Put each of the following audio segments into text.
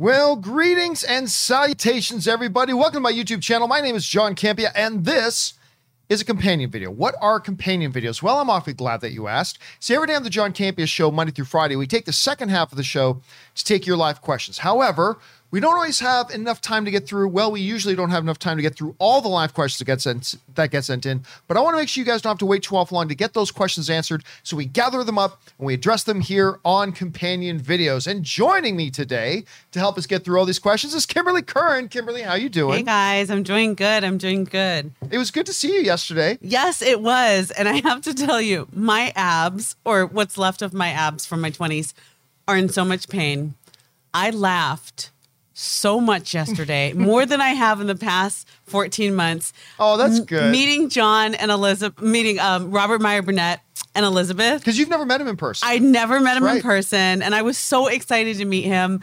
Well, greetings and salutations, everybody. Welcome to my YouTube channel. My name is John Campea, and this is a companion video. What are companion videos? Well, I'm awfully glad that you asked. See, every day on the John Campea Show, Monday through Friday, we take the second half of the show to take your live questions. However, we don't always have enough time to get through. Well, we usually don't have enough time to get through all the live questions that get sent that get sent in. But I want to make sure you guys don't have to wait too awful long to get those questions answered. So we gather them up and we address them here on companion videos. And joining me today to help us get through all these questions is Kimberly Curran. Kimberly, how you doing? Hey guys, I'm doing good. I'm doing good. It was good to see you yesterday. Yes, it was. And I have to tell you, my abs, or what's left of my abs from my 20s, are in so much pain. I laughed so much yesterday, more than I have in the past 14 months. Oh, that's good. M- meeting John and Elizabeth, meeting um, Robert Meyer Burnett and Elizabeth. Because you've never met him in person. I never met him right. in person, and I was so excited to meet him.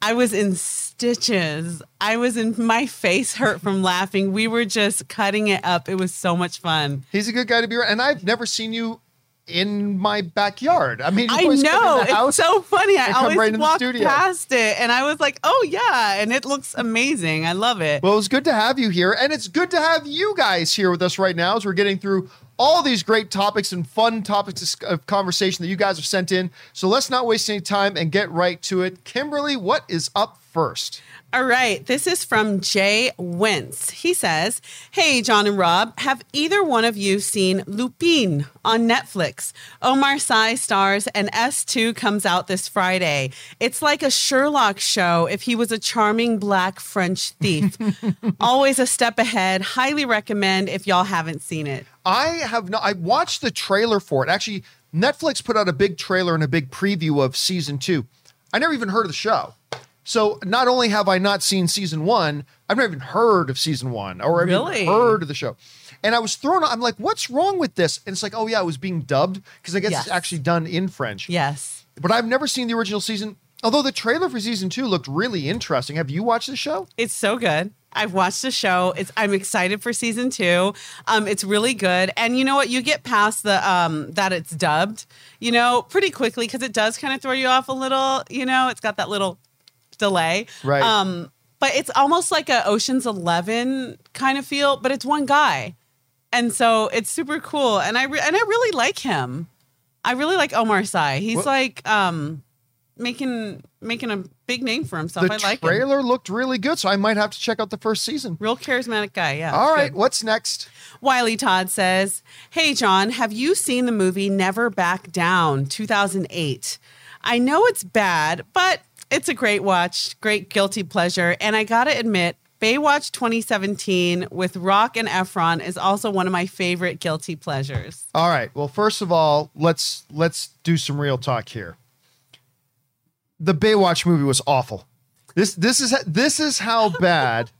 I was in stitches. I was in my face hurt from laughing. We were just cutting it up. It was so much fun. He's a good guy to be around. And I've never seen you in my backyard. I mean, I know the house it's so funny. I always right walk past it, and I was like, "Oh yeah," and it looks amazing. I love it. Well, it's good to have you here, and it's good to have you guys here with us right now as we're getting through all these great topics and fun topics of conversation that you guys have sent in. So let's not waste any time and get right to it. Kimberly, what is up first? All right. This is from Jay Wentz. He says, Hey, John and Rob, have either one of you seen Lupin on Netflix? Omar Sy stars and S2 comes out this Friday. It's like a Sherlock show if he was a charming black French thief. Always a step ahead. Highly recommend if y'all haven't seen it. I have not. I watched the trailer for it. Actually, Netflix put out a big trailer and a big preview of season two. I never even heard of the show. So not only have I not seen season one, I've never even heard of season one or I've Really? heard of the show. And I was thrown. I'm like, what's wrong with this? And it's like, oh yeah, it was being dubbed because I guess Yes. it's actually done in French. Yes. But I've never seen the original season. Although the trailer for season two looked really interesting. Have you watched the show? It's so good. I've watched the show. It's I'm excited for season two. Um, it's really good. And you know what? You get past the um that it's dubbed, you know, pretty quickly because it does kind of throw you off a little. You know, it's got that little delay. Right. Um, but it's almost like a Ocean's Eleven kind of feel, but it's one guy, and so it's super cool. And I re- and I really like him. I really like Omar Sy. He's Well- like um making making a big name for himself. the I like him. trailer looked really good, so I might have to check out the first season. Real charismatic guy. Yeah. All right, good. what's next? Wiley Todd says, Hey, John, have you seen the movie Never Back Down 2008? I know it's bad, but it's a great watch, great guilty pleasure. And I got to admit, Baywatch 2017 with Rock and Efron is also one of my favorite guilty pleasures. All right. Well, first of all, let's let's do some real talk here. The Baywatch movie was awful. This this is this is how bad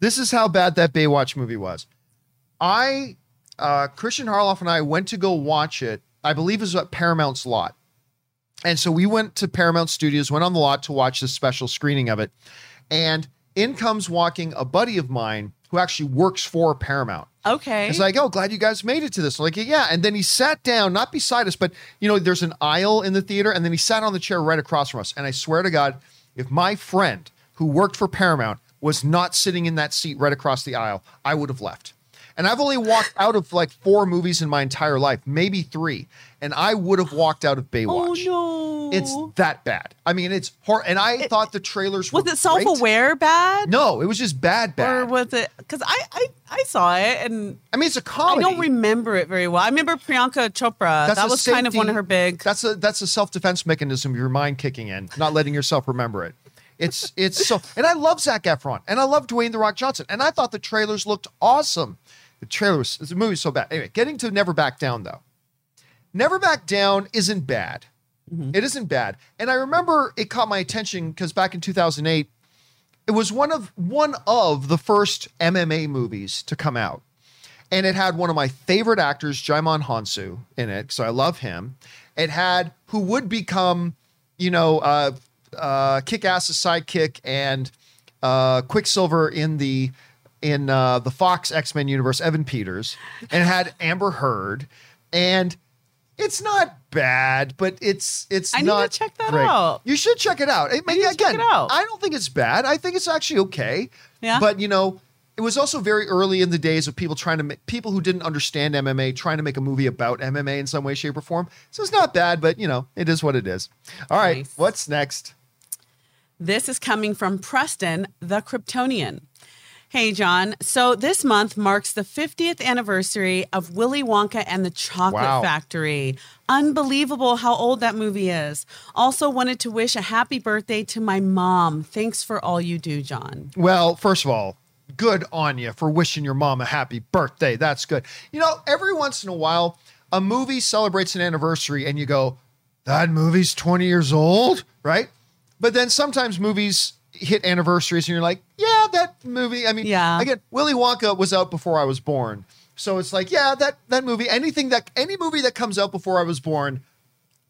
this is how bad that Baywatch movie was. I uh Christian Harloff and I went to go watch it. I believe it was at Paramount's lot. And so we went to Paramount Studios, went on the lot to watch this special screening of it. And in comes walking a buddy of mine who actually works for Paramount. Okay. It's like, oh, glad you guys made it to this. I'm like, yeah. And then he sat down, not beside us, but you know, there's an aisle in the theater, and then he sat on the chair right across from us. And I swear to God, if my friend who worked for Paramount was not sitting in that seat right across the aisle, I would have left. And I've only walked out of like four movies in my entire life, maybe three, and I would have walked out of Baywatch. oh, no. It's that bad. I mean, it's hor- and I thought the trailers were was it self aware bad? No, it was just bad, bad. Or was it? Because I, I, I saw it and I mean, it's a comedy. I don't remember it very well. I remember Priyanka Chopra. That's that was kind of one of her big. That's a that's a self defense mechanism. Your mind kicking in, not letting yourself remember it. It's it's so, and I love Zac Efron, and I love Dwayne the Rock Johnson, and I thought the trailers looked awesome. The trailer was the movie's so bad. Anyway, getting to Never Back Down though. Never Back Down isn't bad. It isn't bad, and I remember it caught my attention because back in 2008, it was one of one of the first MMA movies to come out and it had one of my favorite actors, Djimon Hounsou, in it. So I love him. It had who would become, you know, uh, uh, Kick-Ass's sidekick and uh, Quicksilver in the in uh, the Fox X Men universe, Evan Peters, and it had Amber Heard, and It's not bad, but it's it's I need to check that great. out. You should check it out. I mean, need to check again, it out. I don't think it's bad. I think it's actually okay. Yeah. But you know, it was also very early in the days of people trying to make people who didn't understand MMA trying to make a movie about MMA in some way, shape, or form. So it's not bad, but you know, it is what it is. All right, Nice. what's next? This is coming from Preston, the Kryptonian. Hey, John. So this month marks the 50th anniversary of Willy Wonka and the Chocolate Wow. Factory. Unbelievable how old that movie is. Also, wanted to wish a happy birthday to my mom. Thanks for all you do, John. Well, first of all, good on you for wishing your mom a happy birthday. That's good. You know, every once in a while, a movie celebrates an anniversary and you go, that movie's 20 years old, right? But then sometimes movies hit anniversaries and you're like, yeah, that movie. I mean, Yeah. again, Willy Wonka was out before I was born. So it's like, yeah, that that movie, anything that any movie that comes out before I was born,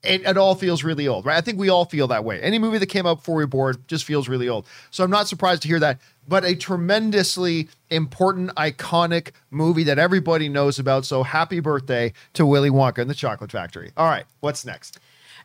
it, it all feels really old, right? I think we all feel that way. Any movie that came out before we were born just feels really old. So I'm not surprised to hear that. But a tremendously important, iconic movie that everybody knows about. So happy birthday to Willy Wonka and the Chocolate Factory. All right, what's next?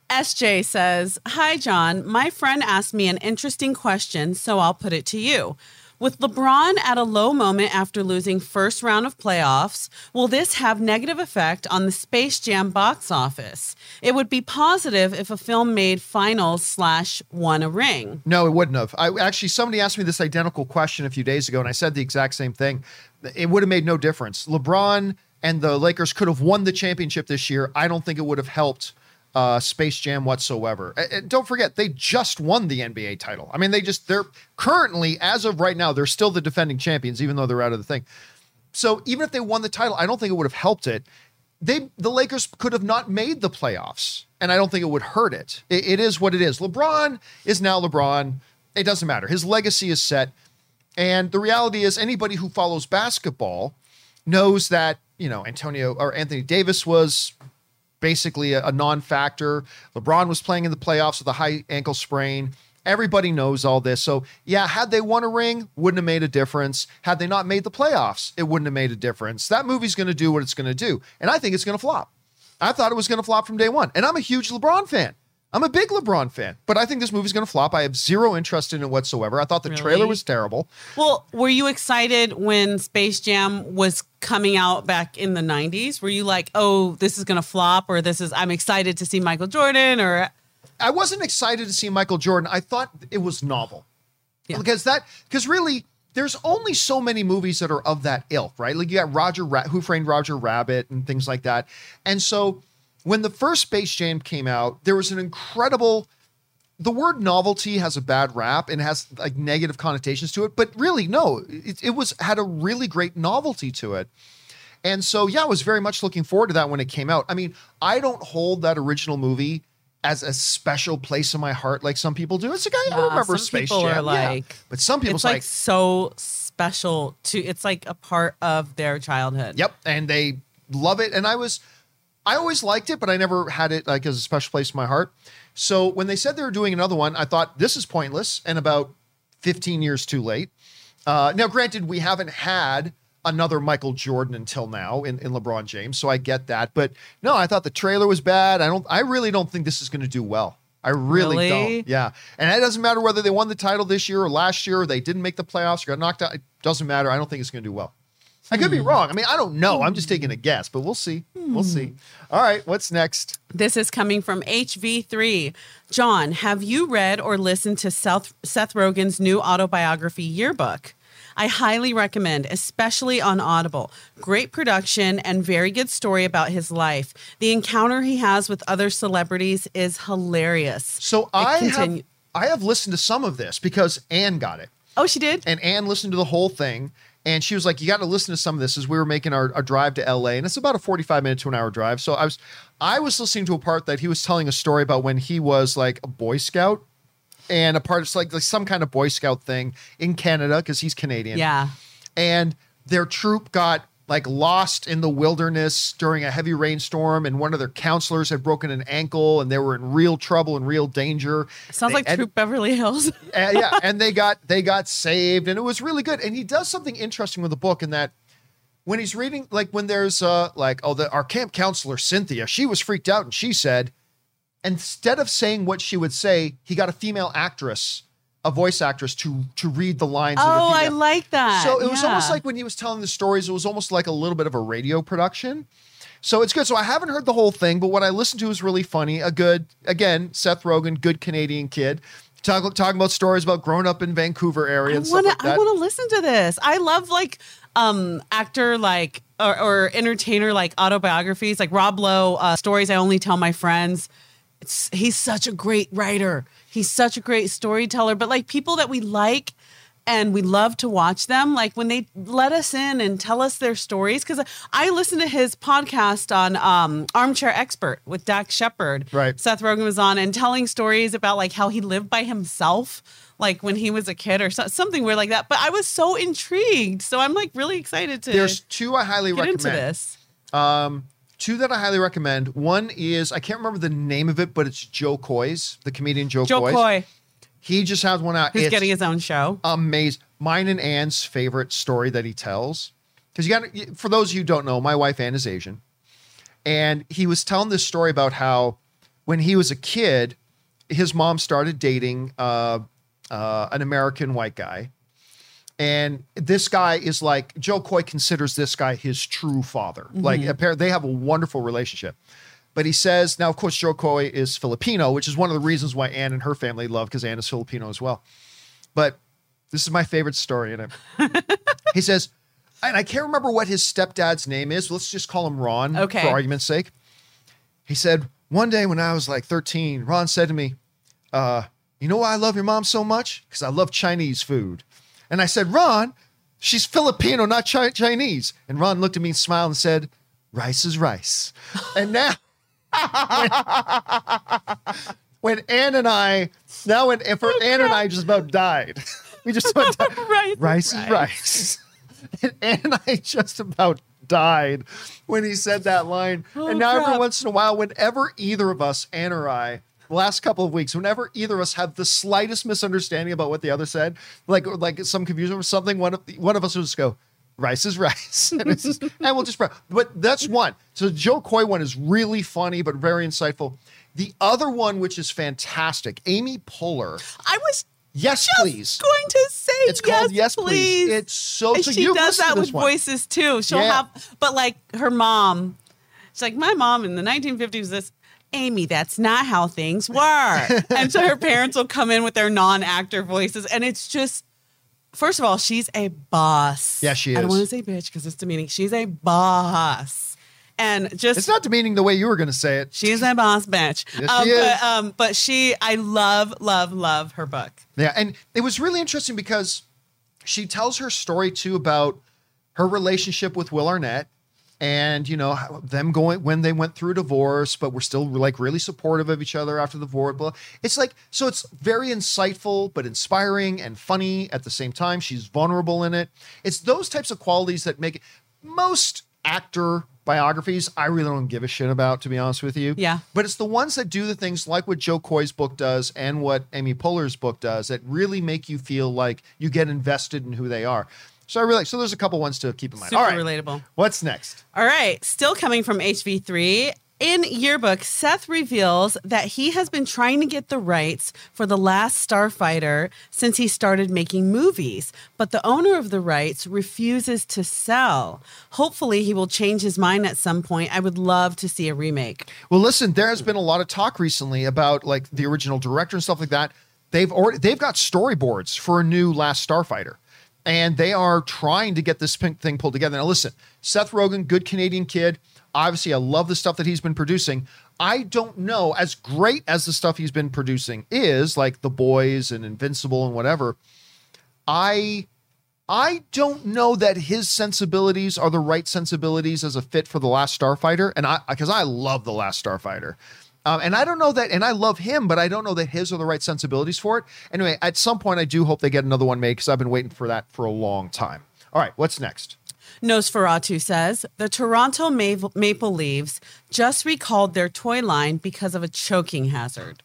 SJ says, Hi, John. My friend asked me an interesting question, so I'll put it to you. With LeBron at a low moment after losing first round of playoffs, will this have negative effect on the Space Jam box office? It would be positive if a film made finals slash won a ring. No, it wouldn't have. I actually somebody asked me this identical question a few days ago, and I said the exact same thing. It would have made no difference. LeBron and the Lakers could have won the championship this year. I don't think it would have helped uh, Space Jam whatsoever. And- don't forget, they just won the NBA title. I mean, they just they're currently, as of right now, they're still the defending champions, even though they're out of the thing. So even if they won the title, I don't think it would have helped it. They the Lakers could have not made the playoffs, and I don't think it would hurt it. It, it is what it is. LeBron is now LeBron. It doesn't matter. His legacy is set, and the reality is, anybody who follows basketball knows that you know Antonio or Anthony Davis was basically a, a non-factor. LeBron was playing in the playoffs with a high ankle sprain. Everybody knows all this. So, yeah, had they won a ring, wouldn't have made a difference. Had they not made the playoffs, it wouldn't have made a difference. That movie's going to do what it's going to do. And I think it's going to flop. I thought it was going to flop from day one. And I'm a huge LeBron fan. I'm a big LeBron fan, but I think this movie's going to flop. I have zero interest in it whatsoever. I thought the trailer was terrible. Well, were you excited when Space Jam was coming out back in the 90s? Were you like, oh, this is going to flop, or this is, I'm excited to see Michael Jordan, or I wasn't excited to see Michael Jordan. I thought it was novel. Yeah. Because that because really there's only so many movies that are of that ilk, right? Like you got Roger Ra- Who Framed Roger Rabbit and things like that. And so when the first Space Jam came out, there was an incredible the word novelty has a bad rap and has like negative connotations to it, but really no, it, it was had a really great novelty to it. And so, yeah, I was very much looking forward to that when it came out. I mean, I don't hold that original movie as a special place in my heart like some people do. It's like I, I Nah, remember some Space people are Jam, yeah. but some people's it's like, like, so special to, it's like a part of their childhood. yep, and they love it. And I was, I always liked it, but I never had it like as a special place in my heart. So when they said they were doing another one, I thought this is pointless and about 15 years too late. Uh, now, granted, we haven't had another Michael Jordan until now in, in LeBron James, so I get that. But no, I thought the trailer was bad. I don't. I really don't think this is going to do well. I really, Really? don't. Yeah, and it doesn't matter whether they won the title this year or last year, or they didn't make the playoffs or got knocked out. It doesn't matter. I don't think it's going to do well. I could be hmm. wrong. I mean, I don't know. I'm just taking a hmm. guess, but we'll see. We'll hmm. see. All right, what's next? This is coming from HV3. John, have you read or listened to Seth, Seth Rogen's new autobiography yearbook? I highly recommend, especially on Audible. Great production and very good story about his life. The encounter he has with other celebrities is hilarious. So I continue- have I have listened to some of this because Anne got it. Oh, she did? and Anne listened to the whole thing. And she was like, "You got to listen to some of this." As we were making our, our drive to LA, and it's about a forty-five minute to an hour drive. So I was, I was listening to a part that he was telling a story about when he was like a Boy Scout, and a part it's like, like some kind of Boy Scout thing in Canada because he's Canadian. Yeah. and their troop got like lost in the wilderness during a heavy rainstorm, and one of their counselors had broken an ankle, and they were in real trouble and real danger. Sounds They like ed- Troop Beverly Hills. uh, yeah, and they got they got saved, and it was really good. And he does something interesting with the book in that when he's reading, like when there's uh like, oh, the our camp counselor Cynthia, she was freaked out and she said, instead of saying what she would say, he got a female actress, a voice actress, to to read the lines. of the Oh, I like that. so it was almost like when he was telling the stories, it was almost like a little bit of a radio production. So it's good. So I haven't heard the whole thing, but what I listened to was really funny. A good, again, Seth Rogen, good Canadian kid, talk, talking about stories about growing up in Vancouver area I and want like I want to listen to this. I love like um actor like or, or entertainer like autobiographies, like Rob Lowe uh, stories. I only tell my friends. It's he's such a great writer. He's such a great storyteller. But like people that we like and we love to watch them, like when they let us in and tell us their stories. Because I listened to his podcast on um, Armchair Expert with Dax Shepard. Right. Seth Rogen was on and telling stories about like how he lived by himself, like when he was a kid or so, something weird like that. But I was so intrigued, so I'm like really excited to There's two I highly get recommend. into this. Um, two that I highly recommend. One is I can't remember the name of it, but it's Jo Koy's, the comedian Jo, Jo Koy's. Koy, He just has one out. He's It's getting his own show. amazing. Mine and Anne's favorite story that he tells. Because you got for those of you who don't know, my wife Anne is Asian, and he was telling this story about how when he was a kid, his mom started dating uh, uh, an American white guy, and this guy is like Jo Koy considers this guy his true father. Like apparently they have a wonderful relationship. But he says now, of course, Jo Koy is Filipino, which is one of the reasons why Anne and her family love because Anne is Filipino as well. But this is my favorite story in it. he says, and I can't remember what his stepdad's name is. Let's just call him Ron Okay. for argument's sake. He said, one day when I was like 13, Ron said to me, uh, you know why I love your mom so much? Because I love Chinese food. And I said, Ron, she's Filipino, not Chi- Chinese. And Ron looked at me and smiled and said, rice is rice. and now, when Ann and I, now when, if oh, Ann and I just about died, we just about died. Rice is rice is rice. and Ann and I just about died when he said that line. Oh, and now every once in a while, whenever either of us, Ann or I, last couple of weeks, whenever either of us have the slightest misunderstanding about what the other said, like or like some confusion or something, one of one of us will just go, "Rice is rice," and, it's just, and we'll just. But that's one. So the Jo Koy one is really funny but very insightful. The other one, which is fantastic, Amy Poehler. I was Yes, just please. going to say It's called Yes, Please. It's so. And so she does that with one. voices too. She'll Yeah. have, but like her mom, she's like, my mom in the 1950s was this. Amy, that's not how things were. and so her parents will come in with their non-actor voices, and it's just. First of all, she's a boss. Yeah, she is. I don't want to say bitch because it's demeaning. She's a boss, and just It's not demeaning the way you were going to say it. she's a boss bitch. Yes, um, she is. But, um, but she, I love, love, love her book. Yeah, and it was really interesting because she tells her story too about her relationship with Will Arnett and you know them going when they went through divorce but we're still like really supportive of each other after the divorce blah. it's like so it's very insightful but inspiring and funny at the same time she's vulnerable in it it's those types of qualities that make it most actor biographies i really don't give a shit about to be honest with you Yeah. but it's the ones that do the things like what Jo Koy's book does and what Amy Poehler's book does that really make you feel like you get invested in who they are. So I really so there's a couple ones to keep in mind. Super All right, relatable. What's next? All right, still coming from HV3. In yearbook, Seth reveals that he has been trying to get the rights for The Last Starfighter since he started making movies, but the owner of the rights refuses to sell. Hopefully, he will change his mind at some point. I would love to see a remake. Well, listen, there has been a lot of talk recently about like the original director and stuff like that. They've already they've got storyboards for a new Last Starfighter, and they are trying to get this pink thing pulled together. Now, listen, Seth Rogen, good Canadian kid. Obviously, I love the stuff that he's been producing. I don't know as great as the stuff he's been producing is, like The Boys and Invincible and whatever. I I don't know that his sensibilities are the right sensibilities as a fit for the Last Starfighter, and I because I love the Last Starfighter, um, and I don't know that, and I love him, but I don't know that his are the right sensibilities for it. Anyway, at some point, I do hope they get another one made because I've been waiting for that for a long time. All right, what's next? Nosferatu says the Toronto Maple, Leaves just recalled their toy line because of a choking hazard.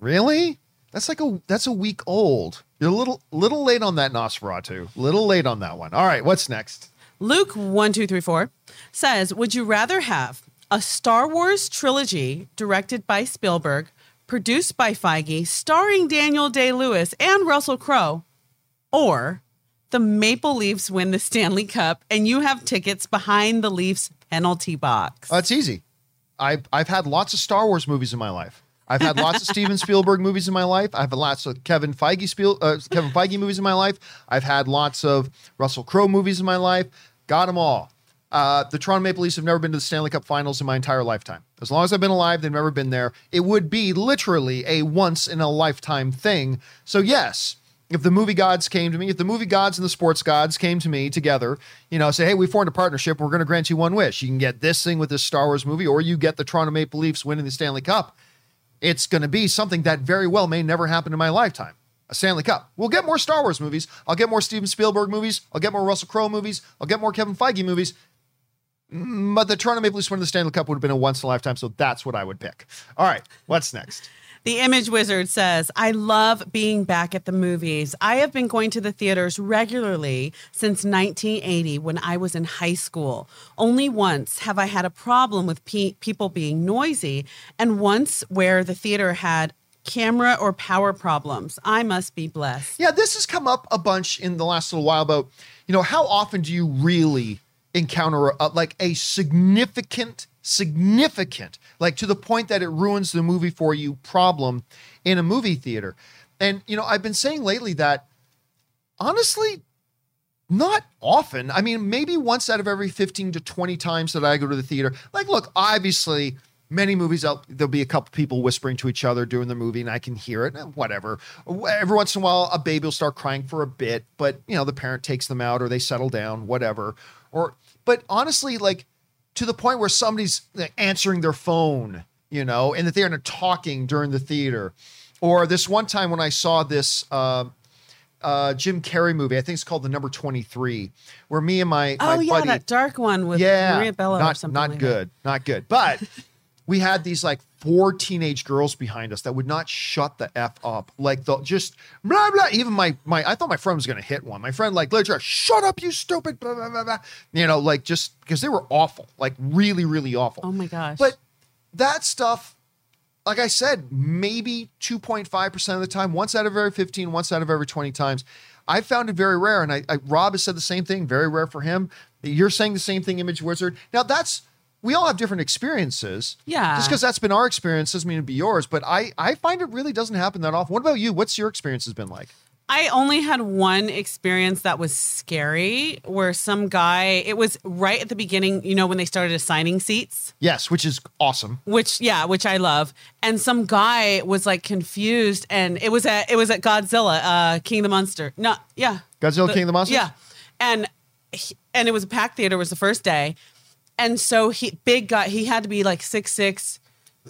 Really? That's like a that's a week old. You're a little little late on that Nosferatu. Little late on that one. All right, what's next? Luke one two three four says, "Would you rather have a Star Wars trilogy directed by Spielberg, produced by Feige, starring Daniel Day Lewis and Russell Crowe, or the Maple Leafs win the Stanley Cup and you have tickets behind the Leafs penalty box?" Uh, it's easy. I've I've had lots of Star Wars movies in my life. I've had lots of Steven Spielberg movies in my life. I've had lots of Kevin Feige Spiel, uh, Kevin Feige movies in my life. I've had lots of Russell Crowe movies in my life. Got them all. Uh, the Toronto Maple Leafs have never been to the Stanley Cup Finals in my entire lifetime. As long as I've been alive, they've never been there. It would be literally a once in a lifetime thing. So yes, if the movie gods came to me, if the movie gods and the sports gods came to me together, you know, say, hey, we formed a partnership. We're going to grant you one wish. You can get this thing with this Star Wars movie, or you get the Toronto Maple Leafs winning the Stanley Cup. It's going to be something that very well may never happen in my lifetime. A Stanley Cup. We'll get more Star Wars movies. I'll get more Steven Spielberg movies. I'll get more Russell Crowe movies. I'll get more Kevin Feige movies. Mm, But the Toronto Maple Leafs winning the Stanley Cup would have been a once in a lifetime, so that's what I would pick. All right, what's next? The Image Wizard says, I love being back at the movies. I have been going to the theaters regularly since 1980 when I was in high school. Only once have I had a problem with pe- people being noisy, and once where the theater had camera or power problems. I must be blessed. Yeah, this has come up a bunch in the last little while about, you know, how often do you really encounter a, like a significant, significant, like to the point that it ruins the movie for you problem in a movie theater? And, you know, I've been saying lately that honestly, not often. I mean, maybe once out of every 15 to 20 times that I go to the theater. Like, look, obviously, many movies out there'll be a couple people whispering to each other during the movie and I can hear it. eh, Whatever. Every once in a while, a baby will start crying for a bit, but you know, the parent takes them out or they settle down, whatever. Or, but honestly, like to the point where somebody's like, answering their phone, you know, in the theater and talking during the theater. Or this one time when I saw this, um, uh, Jim Carrey movie. I think it's called The Number Twenty Three, where me and my my Oh, yeah, buddy, that dark one with yeah, Maria Bello not or something. not like good, not good. But we had these like four teenage girls behind us that would not shut the f up. Like the just blah blah. Even my my I thought my friend was gonna hit one. My friend like literally, shut up, you stupid. Blah, blah, blah, blah. You know, like just because they were awful, like really really awful. Oh my gosh. But that stuff, like I said, maybe 2.5% of the time, once out of every 15, once out of every 20 times. I found it very rare. And I, I Rob has said the same thing, very rare for him. You're saying the same thing, Image Wizard. Now that's we all have different experiences. Yeah. Just because that's been our experience doesn't mean it'd be yours. But I I find it really doesn't happen that often. What about you? What's your experience has been like? I only had one experience that was scary where some guy, it was right at the beginning, you know, when they started assigning seats, Yes, which is awesome. which yeah, which I love. And some guy was like confused and it was at it was at Godzilla, uh King of the Monster. No, yeah. Godzilla King of the Monsters? Yeah. And and it was a packed theater, it was the first day. And so he big guy, he had to be like six six,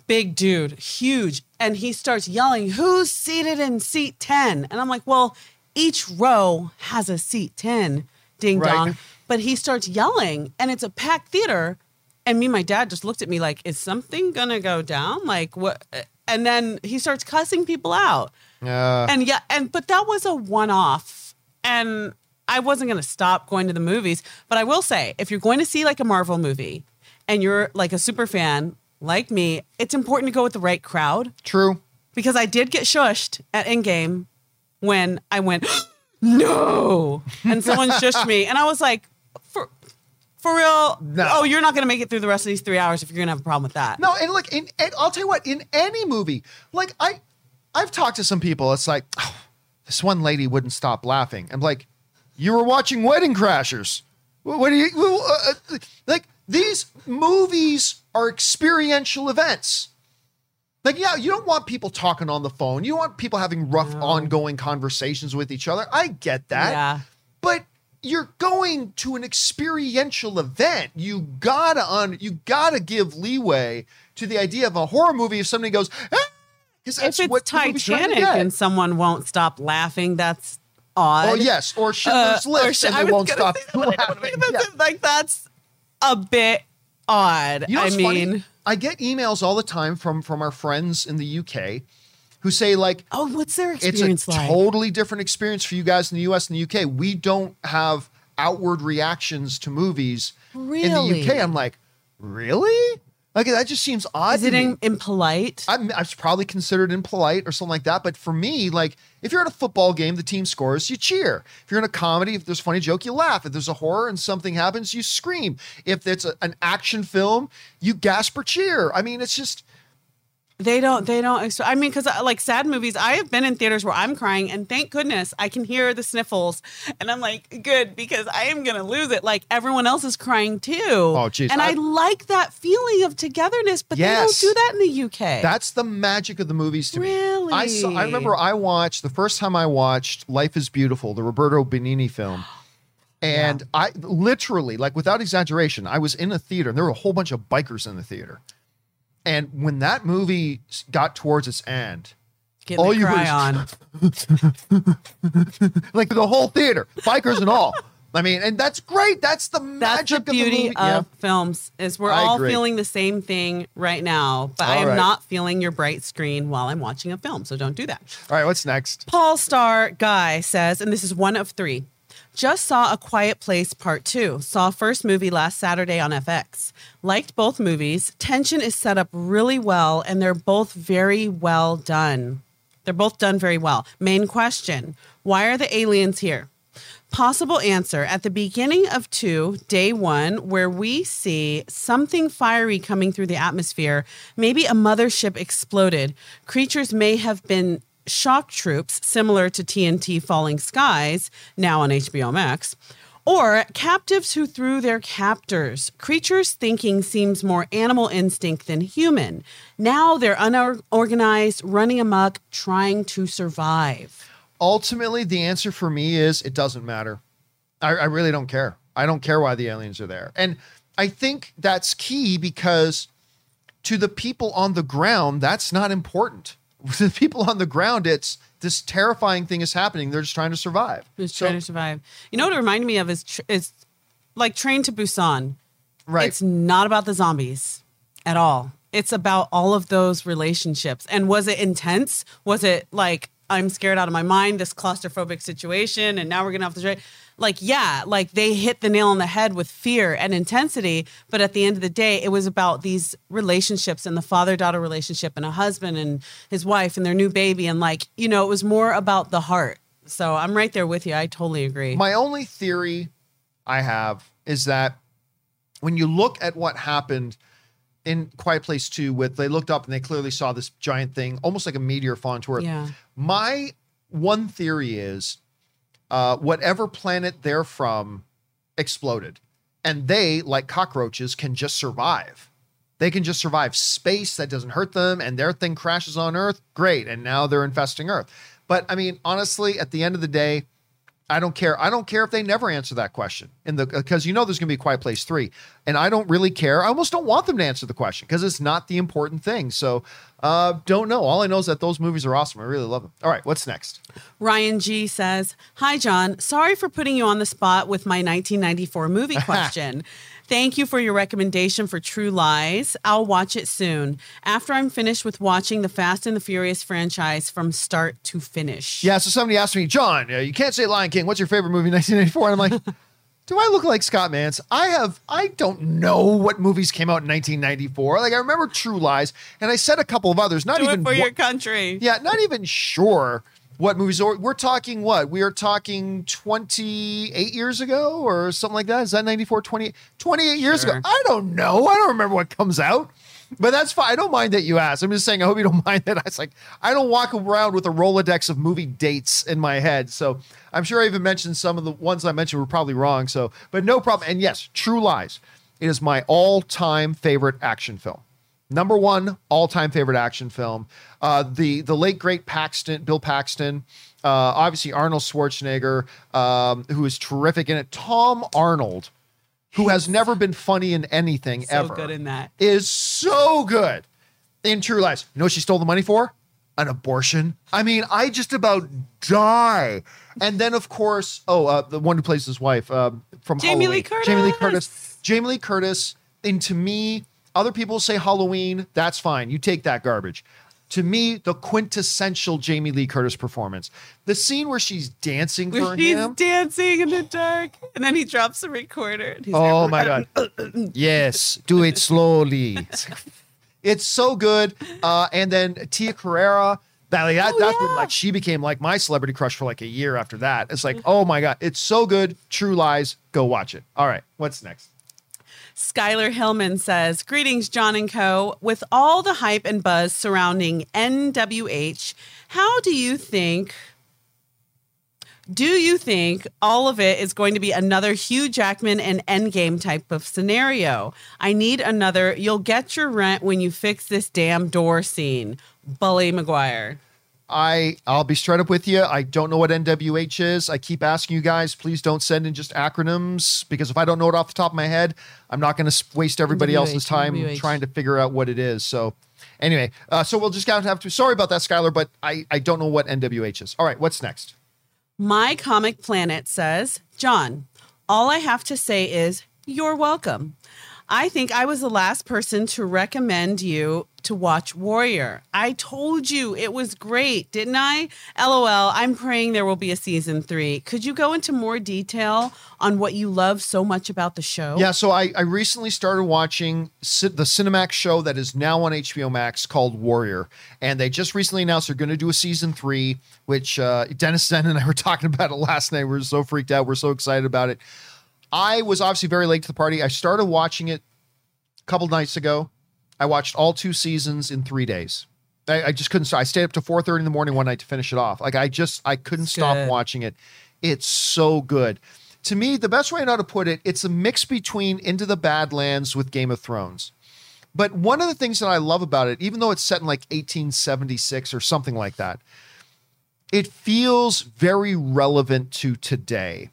big dude, huge. And he starts yelling, Who's seated in seat 10? And I'm like, Well, each row has a seat 10, ding Right. dong. But he starts yelling, and it's a packed theater. And me and my dad just looked at me like, Is something gonna go down? Like, what? And then he starts cussing people out Uh, and yeah, and but that was a one off. And I wasn't going to stop going to the movies. But I will say, if you're going to see like a Marvel movie and you're like a super fan like me, it's important to go with the right crowd true. because I did get shushed at Endgame when I went, no. And someone shushed me. And I was like, for, for real? No. Oh, you're not going to make it through the rest of these three hours if you're going to have a problem with that. No, and look, in and I'll tell you what, in any movie, like I, I've talked to some people. It's like oh, this one lady wouldn't stop laughing. I'm like, you were watching Wedding Crashers. What, what do you uh, uh, like? These movies are experiential events. Like, yeah, you don't want people talking on the phone. You want people having rough, ongoing conversations with each other. I get that Yeah. but you're going to an experiential event. You gotta un, you gotta give leeway to the idea of a horror movie. If somebody goes, because If it's what the movie's trying to Titanic and someone won't stop laughing, that's odd. Oh yes, or Schindler's Uh, or sh- and they won't stop say that, but I don't laughing. Yeah. Like that's a bit odd. You know I mean, funny? I get emails all the time from from our friends in the UK who say like, oh, what's their experience it's a like? totally different experience for you guys in the US and the UK. We don't have outward reactions to movies really? in the UK. I'm like, really? Like that just seems odd. Is to it in, impolite? I'm, I was probably considered impolite or something like that. But for me, like if you're at a football game, the team scores, you cheer. If you're in a comedy, if there's a funny joke, you laugh. If there's a horror and something happens, you scream. If it's a- an action film, you gasp or cheer. I mean, it's just They don't. They don't. I mean, because uh, like sad movies, I have been in theaters where I'm crying, and thank goodness I can hear the sniffles, and I'm like, good because I am gonna lose it. Like everyone else is crying too. Oh, geez. And I, I- like that feeling of togetherness, but Yes. they don't do that in the UK. That's the magic of the movies to me. Really? I saw, I remember I watched the first time I watched Life is Beautiful, the Roberto Benigni film. And I literally, like without exaggeration, I was in a theater and there were a whole bunch of bikers in the theater. And when that movie got towards its end, all you cry on. like the whole theater, bikers and all. I mean, and that's great. That's the That's magic the beauty of the movie. of films is we're I all agree. feeling the same thing right now, but I am right. not feeling your bright screen while I'm watching a film. So don't do that. All right, what's next? Paul Star Guy says, and this is one of three. Just saw A Quiet Place Part 2. Saw first movie last Saturday on FX. Liked both movies. Tension is set up really well, and they're both very well done. They're both done very well. Main question Why are the aliens here? Possible answer at the beginning of two, day one, where we see something fiery coming through the atmosphere. Maybe a mothership exploded. Creatures may have been shock troops, similar to TNT Falling Skies, now on HBO Max, or captives who threw their captors. Creatures' thinking seems more animal instinct than human. Now they're unorganized, running amok, trying to survive. ultimately the answer for me is it doesn't matter I, I really don't care i don't care why the aliens are there and i think that's key because to the people on the ground that's not important the people on the ground it's this terrifying thing is happening they're just trying to survive Who's So- trying to survive. You know what it reminded me of is tr- is like Train to Busan. right It's not about the zombies at all. It's about all of those relationships. And was it intense? Was it like I'm scared out of my mind, this claustrophobic situation, and now we're gonna have to try? Like, yeah, like they hit the nail on the head with fear and intensity. But at the end of the day, it was about these relationships and the father daughter relationship and a husband and his wife and their new baby. And like, you know, it was more about the heart. So I'm right there with you. I totally agree. My only theory I have is that when you look at what happened in Quiet Place 2 with they looked up and they clearly saw this giant thing, almost like a meteor falling to Earth. Yeah. My one theory is uh, whatever planet they're from exploded. And they, like cockroaches, can just survive. They can just survive space that doesn't hurt them, and their thing crashes on Earth. Great. And now they're infesting Earth. But I mean, honestly, at the end of the day, I don't care. I don't care if they never answer that question in the because you know there's going to be Quiet Place three, and I don't really care. I almost don't want them to answer the question because it's not the important thing. So, uh, don't know. All I know is that those movies are awesome. I really love them. All right, what's next? Ryan G says, Hi, John. Sorry for putting you on the spot with my 1994 movie question. Thank you for your recommendation for True Lies. I'll watch it soon after I'm finished with watching the Fast and the Furious franchise from start to finish. Yeah. So somebody asked me, John, uh, you can't say Lion King. What's your favorite movie, 1994? And I'm like. Do I look like Scott Mantz? I have I don't know what movies came out in 1994. Like I remember True Lies, and I said a couple of others. Not Do even for one- your country. Yeah, not even sure what movies are. We're talking what? We are talking 28 years ago or something like that. Is that 94, 20, 28 years ago? I don't know. I don't remember what comes out. But that's fine. I don't mind that you asked. I'm just saying, I hope you don't mind that. I was like, I don't walk around with a Rolodex of movie dates in my head. So I'm sure I even mentioned some of the ones I mentioned were probably wrong. So, but no problem. And yes, True Lies. It is my all time favorite action film number one all-time favorite action film. Uh, the the late great paxton bill paxton uh, obviously arnold schwarzenegger um, who is terrific in it. Tom arnold who has never been funny in anything So ever good in that. is so good in true lies. You know what she stole the money for? An abortion? I mean i just about die. And then of course oh uh, the one who plays his wife um, from Jamie Lee Halloween. jamie lee Curtis. curtis. Jamie lee curtis and to me other people say halloween that's fine you take that garbage to me, the quintessential Jamie Lee Curtis performance. The scene where she's dancing for he's him. dancing in the dark, and then he drops the recorder. and he's Oh my god. yes, do it slowly. It's so good. Uh, and then Tia Carrere. That, like, that, Oh, that's when, yeah. like she became like my celebrity crush for like a year after that. It's like, oh my god, it's so good. True Lies. Go watch it. All right, what's next? Skylar Hillman says, Greetings, John and Co. With all the hype and buzz surrounding NWH, how do you think? Do you think all of it is going to be another Hugh Jackman and Endgame type of scenario? I need another, you'll get your rent when you fix this damn door scene. Bully Maguire. I I'll be straight up with you. I don't know what NWH is. I keep asking you guys, please don't send in just acronyms because if I don't know it off the top of my head, I'm not going to waste everybody NWH, else's time NWH. trying to figure out what it is. So anyway, uh, so we'll just gotta have to. Sorry about that, Skylar, but I I don't know what NWH is. All right, what's next? My Comic Planet says, John, all I have to say is you're welcome. I think I was the last person to recommend you to watch Warrior. I told you it was great, didn't I? LOL, I'm praying there will be a season three. Could you go into more detail on what you love so much about the show? Yeah, so I, I recently started watching the Cinemax show that is now on HBO Max called Warrior, and they just recently announced they're going to do a season three, which uh, Dennis Zen and I were talking about it last night. We are so freaked out. We're so excited about it. I was obviously very late to the party. I started watching it a couple nights ago. I watched all two seasons in three days. I, I just couldn't stop. I stayed up to four thirty in the morning one night to finish it off. Like I just I couldn't It's stop good. watching it. It's so good. To me, the best way I know to put it, it's a mix between Into the Badlands with Game of Thrones. But one of the things that I love about it, even though it's set in like 1876 or something like that, it feels very relevant to today.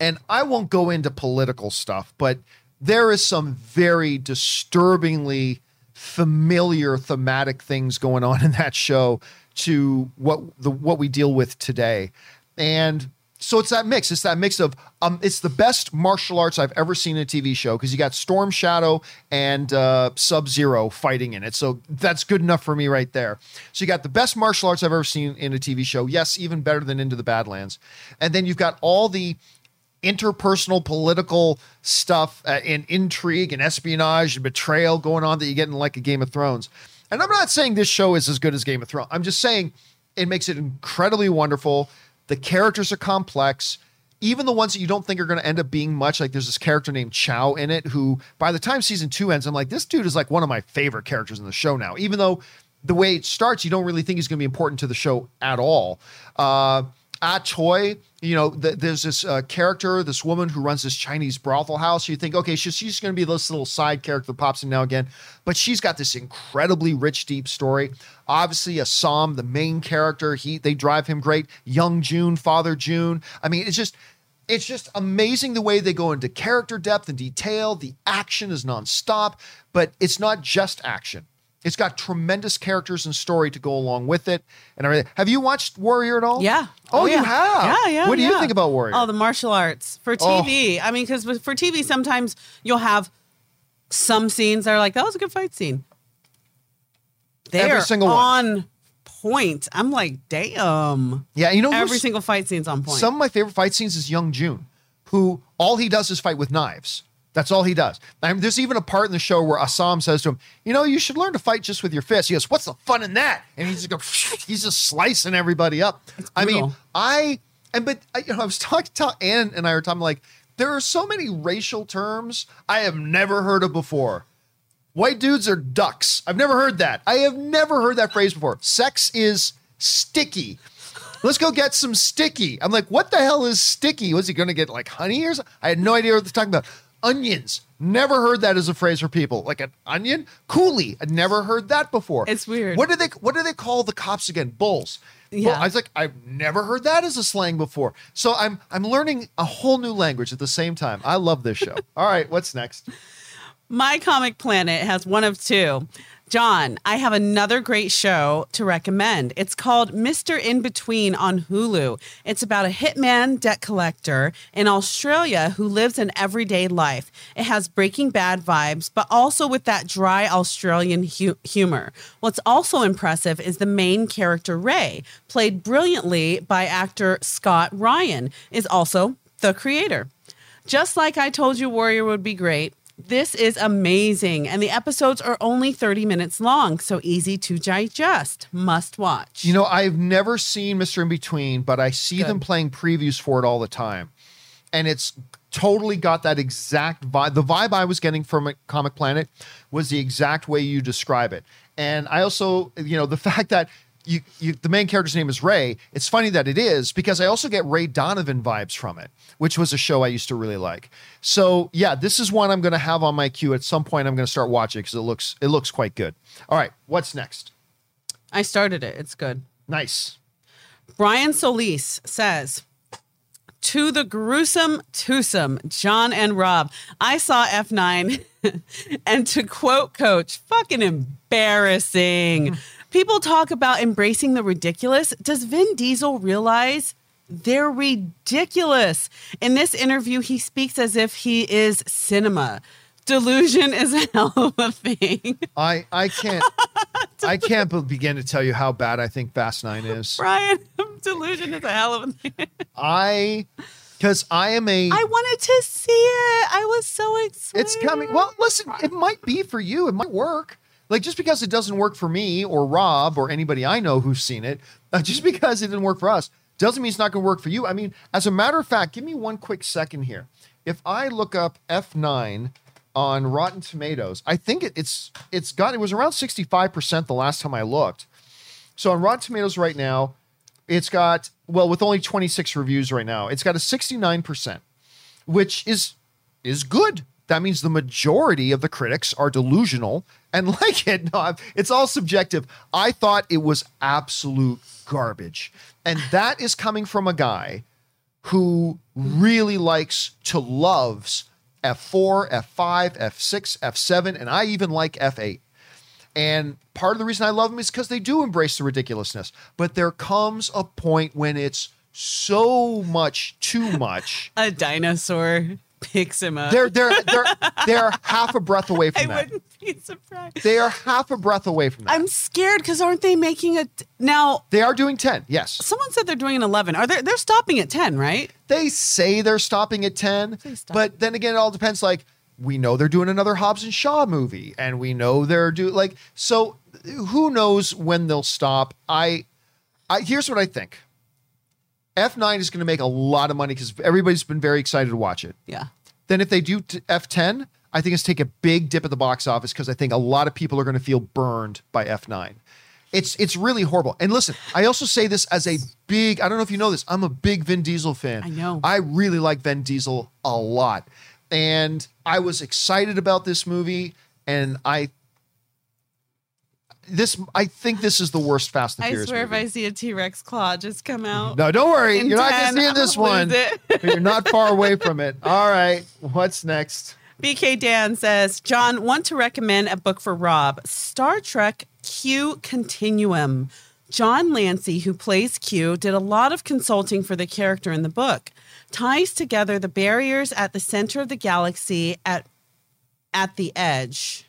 And I won't go into political stuff, but there is some very disturbingly familiar thematic things going on in that show to what the what we deal with today. And so it's that mix. It's that mix of um, it's the best martial arts I've ever seen in a TV show because you got Storm Shadow and uh, Sub Zero fighting in it. So that's good enough for me right there. So you got the best martial arts I've ever seen in a TV show. Yes, even better than Into the Badlands. And then you've got all the interpersonal political stuff uh, and intrigue and espionage and betrayal going on that you get in like a Game of Thrones. And I'm not saying this show is as good as Game of Thrones. I'm just saying it makes it incredibly wonderful. The characters are complex. Even the ones that you don't think are going to end up being much, like there's this character named Chao in it, who by the time season two ends, I'm like, this dude is like one of my favorite characters in the show now. Even though the way it starts, you don't really think he's going to be important to the show at all. Uh, Ah Toy, you know, th- there's this uh, character, this woman who runs this Chinese brothel house. You think, okay, she's, she's going to be this little side character that pops in now again, but she's got this incredibly rich, deep story. Obviously, Assam, the main character, he they drive him great. Young Jun, Father Jun. I mean, it's just it's just amazing the way they go into character depth and detail. The action is nonstop, but it's not just action. It's got tremendous characters and story to go along with it and everything. Have you watched Warrior at all? Yeah. Oh, oh you yeah. have? Yeah, yeah. What do you think about Warrior? Oh, the martial arts for Oh. TV. I mean, because for TV, sometimes you'll have some scenes that are like, that was a good fight scene. They're Every single one. point. I'm like, damn. yeah, you know Every single fight scene's on point. Some of my favorite fight scenes is Young Jun, who all he does is fight with knives. That's all he does. I mean, there's even a part in the show where Assam says to him, "You know, you should learn to fight just with your fists." He goes, "What's the fun in that?" And he's just go, he's just slicing everybody up. I mean. I and but I, you know, I was talking to Ann and I were talking like there are so many racial terms I have never heard of before. White dudes are ducks. I've never heard that. I have never heard that phrase before. Sex is sticky. Let's go get some sticky. I'm like, what the hell is sticky? Was he going to get like honey or something? I had no idea what they're talking about. Onions. Never heard that as a phrase for people. Like an onion? Coolie. I'd never heard that before. It's weird. What do they what do they call the cops again? Bulls. Bull- Yeah. I was like, I've never heard that as a slang before. So I'm I'm learning a whole new language at the same time. I love this show. All right, what's next? My Comic Planet has one of two. John, I have another great show to recommend. It's called Mr. Inbetween on Hulu. It's about a hitman debt collector in Australia who lives an everyday life. It has Breaking Bad vibes, but also with that dry Australian hu- humor. What's also impressive is the main character, Ray, played brilliantly by actor Scott Ryan, is also the creator. Just like I told you, Warrior would be great. This is amazing. And the episodes are only 30 minutes long, so easy to digest. Must watch. You know, I've never seen Mr. Inbetween, but I see Good. them playing previews for it all the time. And it's totally got that exact vibe. The vibe I was getting from Comic Planet was the exact way you describe it. And I also, you know, the fact that you, you the main character's name is Ray. It's funny that it is because I also get Ray Donovan vibes from it, which was a show I used to really like. So yeah, this is one I'm going to have on my queue at some point. I'm going to start watching because it looks it looks quite good. All right, what's next? I started it. It's good. Nice. Brian Solis says, to the gruesome twosome, John and Rob. I saw F9 and to quote coach, fucking embarrassing. People talk about embracing the ridiculous. Does Vin Diesel realize they're ridiculous? In this interview, he speaks as if he is cinema. Delusion is a hell of a thing. I I can't I can't begin to tell you how bad I think Fast Nine is. Brian, delusion is a hell of a thing. I because I am a I wanted to see it. I was so excited. it's coming. Well, listen, it might be for you. It might work. Like just because it doesn't work for me or Rob or anybody I know who's seen it, uh, just because it didn't work for us doesn't mean it's not going to work for you. I mean, as a matter of fact, give me one quick second here. If I look up F9 on Rotten Tomatoes, I think it, it's it's got it was around 65% the last time I looked. So on Rotten Tomatoes right now, it's got well with only 26 reviews right now, it's got a 69%, which is is good. That means the majority of the critics are delusional and like it. No, it's all subjective. I thought it was absolute garbage. And that is coming from a guy who really likes to loves F4, F5, F6, F7, and I even like F8. And part of the reason I love them is because they do embrace the ridiculousness. But there comes a point when it's so much too much. a dinosaur picks him up. They're they're they're they're half a breath away I from that. I wouldn't be surprised. They are half a breath away from that. I'm scared because aren't they making a now? they are doing 10, yes. Someone said they're doing an 11. Are they? They're stopping at 10, right? They say they're stopping at 10, stop. but then again, it all depends. Like, we know they're doing another Hobbs and Shaw movie, and we know they're doing like so. Who knows when they'll stop? I, I here's what I think. F9 is going to make a lot of money because everybody's been very excited to watch it. Yeah. Then if they do t- F10, I think it's take a big dip at the box office because I think a lot of people are going to feel burned by F9. It's it's really horrible. And listen, I also say this as a big I don't know if you know this. I'm a big Vin Diesel fan. I know. I really like Vin Diesel a lot. And I was excited about this movie and I this I think this is the worst Fast and I Furious swear, if. I see a T Rex claw just come out, No, don't worry. You're not 10, going to see this one. but You're not far away from it. All right. What's next? BK Dan says, John, want to recommend a book for Rob Star Trek Q Continuum. John Lancie, who plays Q, did a lot of consulting for the character in the book, ties together the barriers at the center of the galaxy at, at the edge,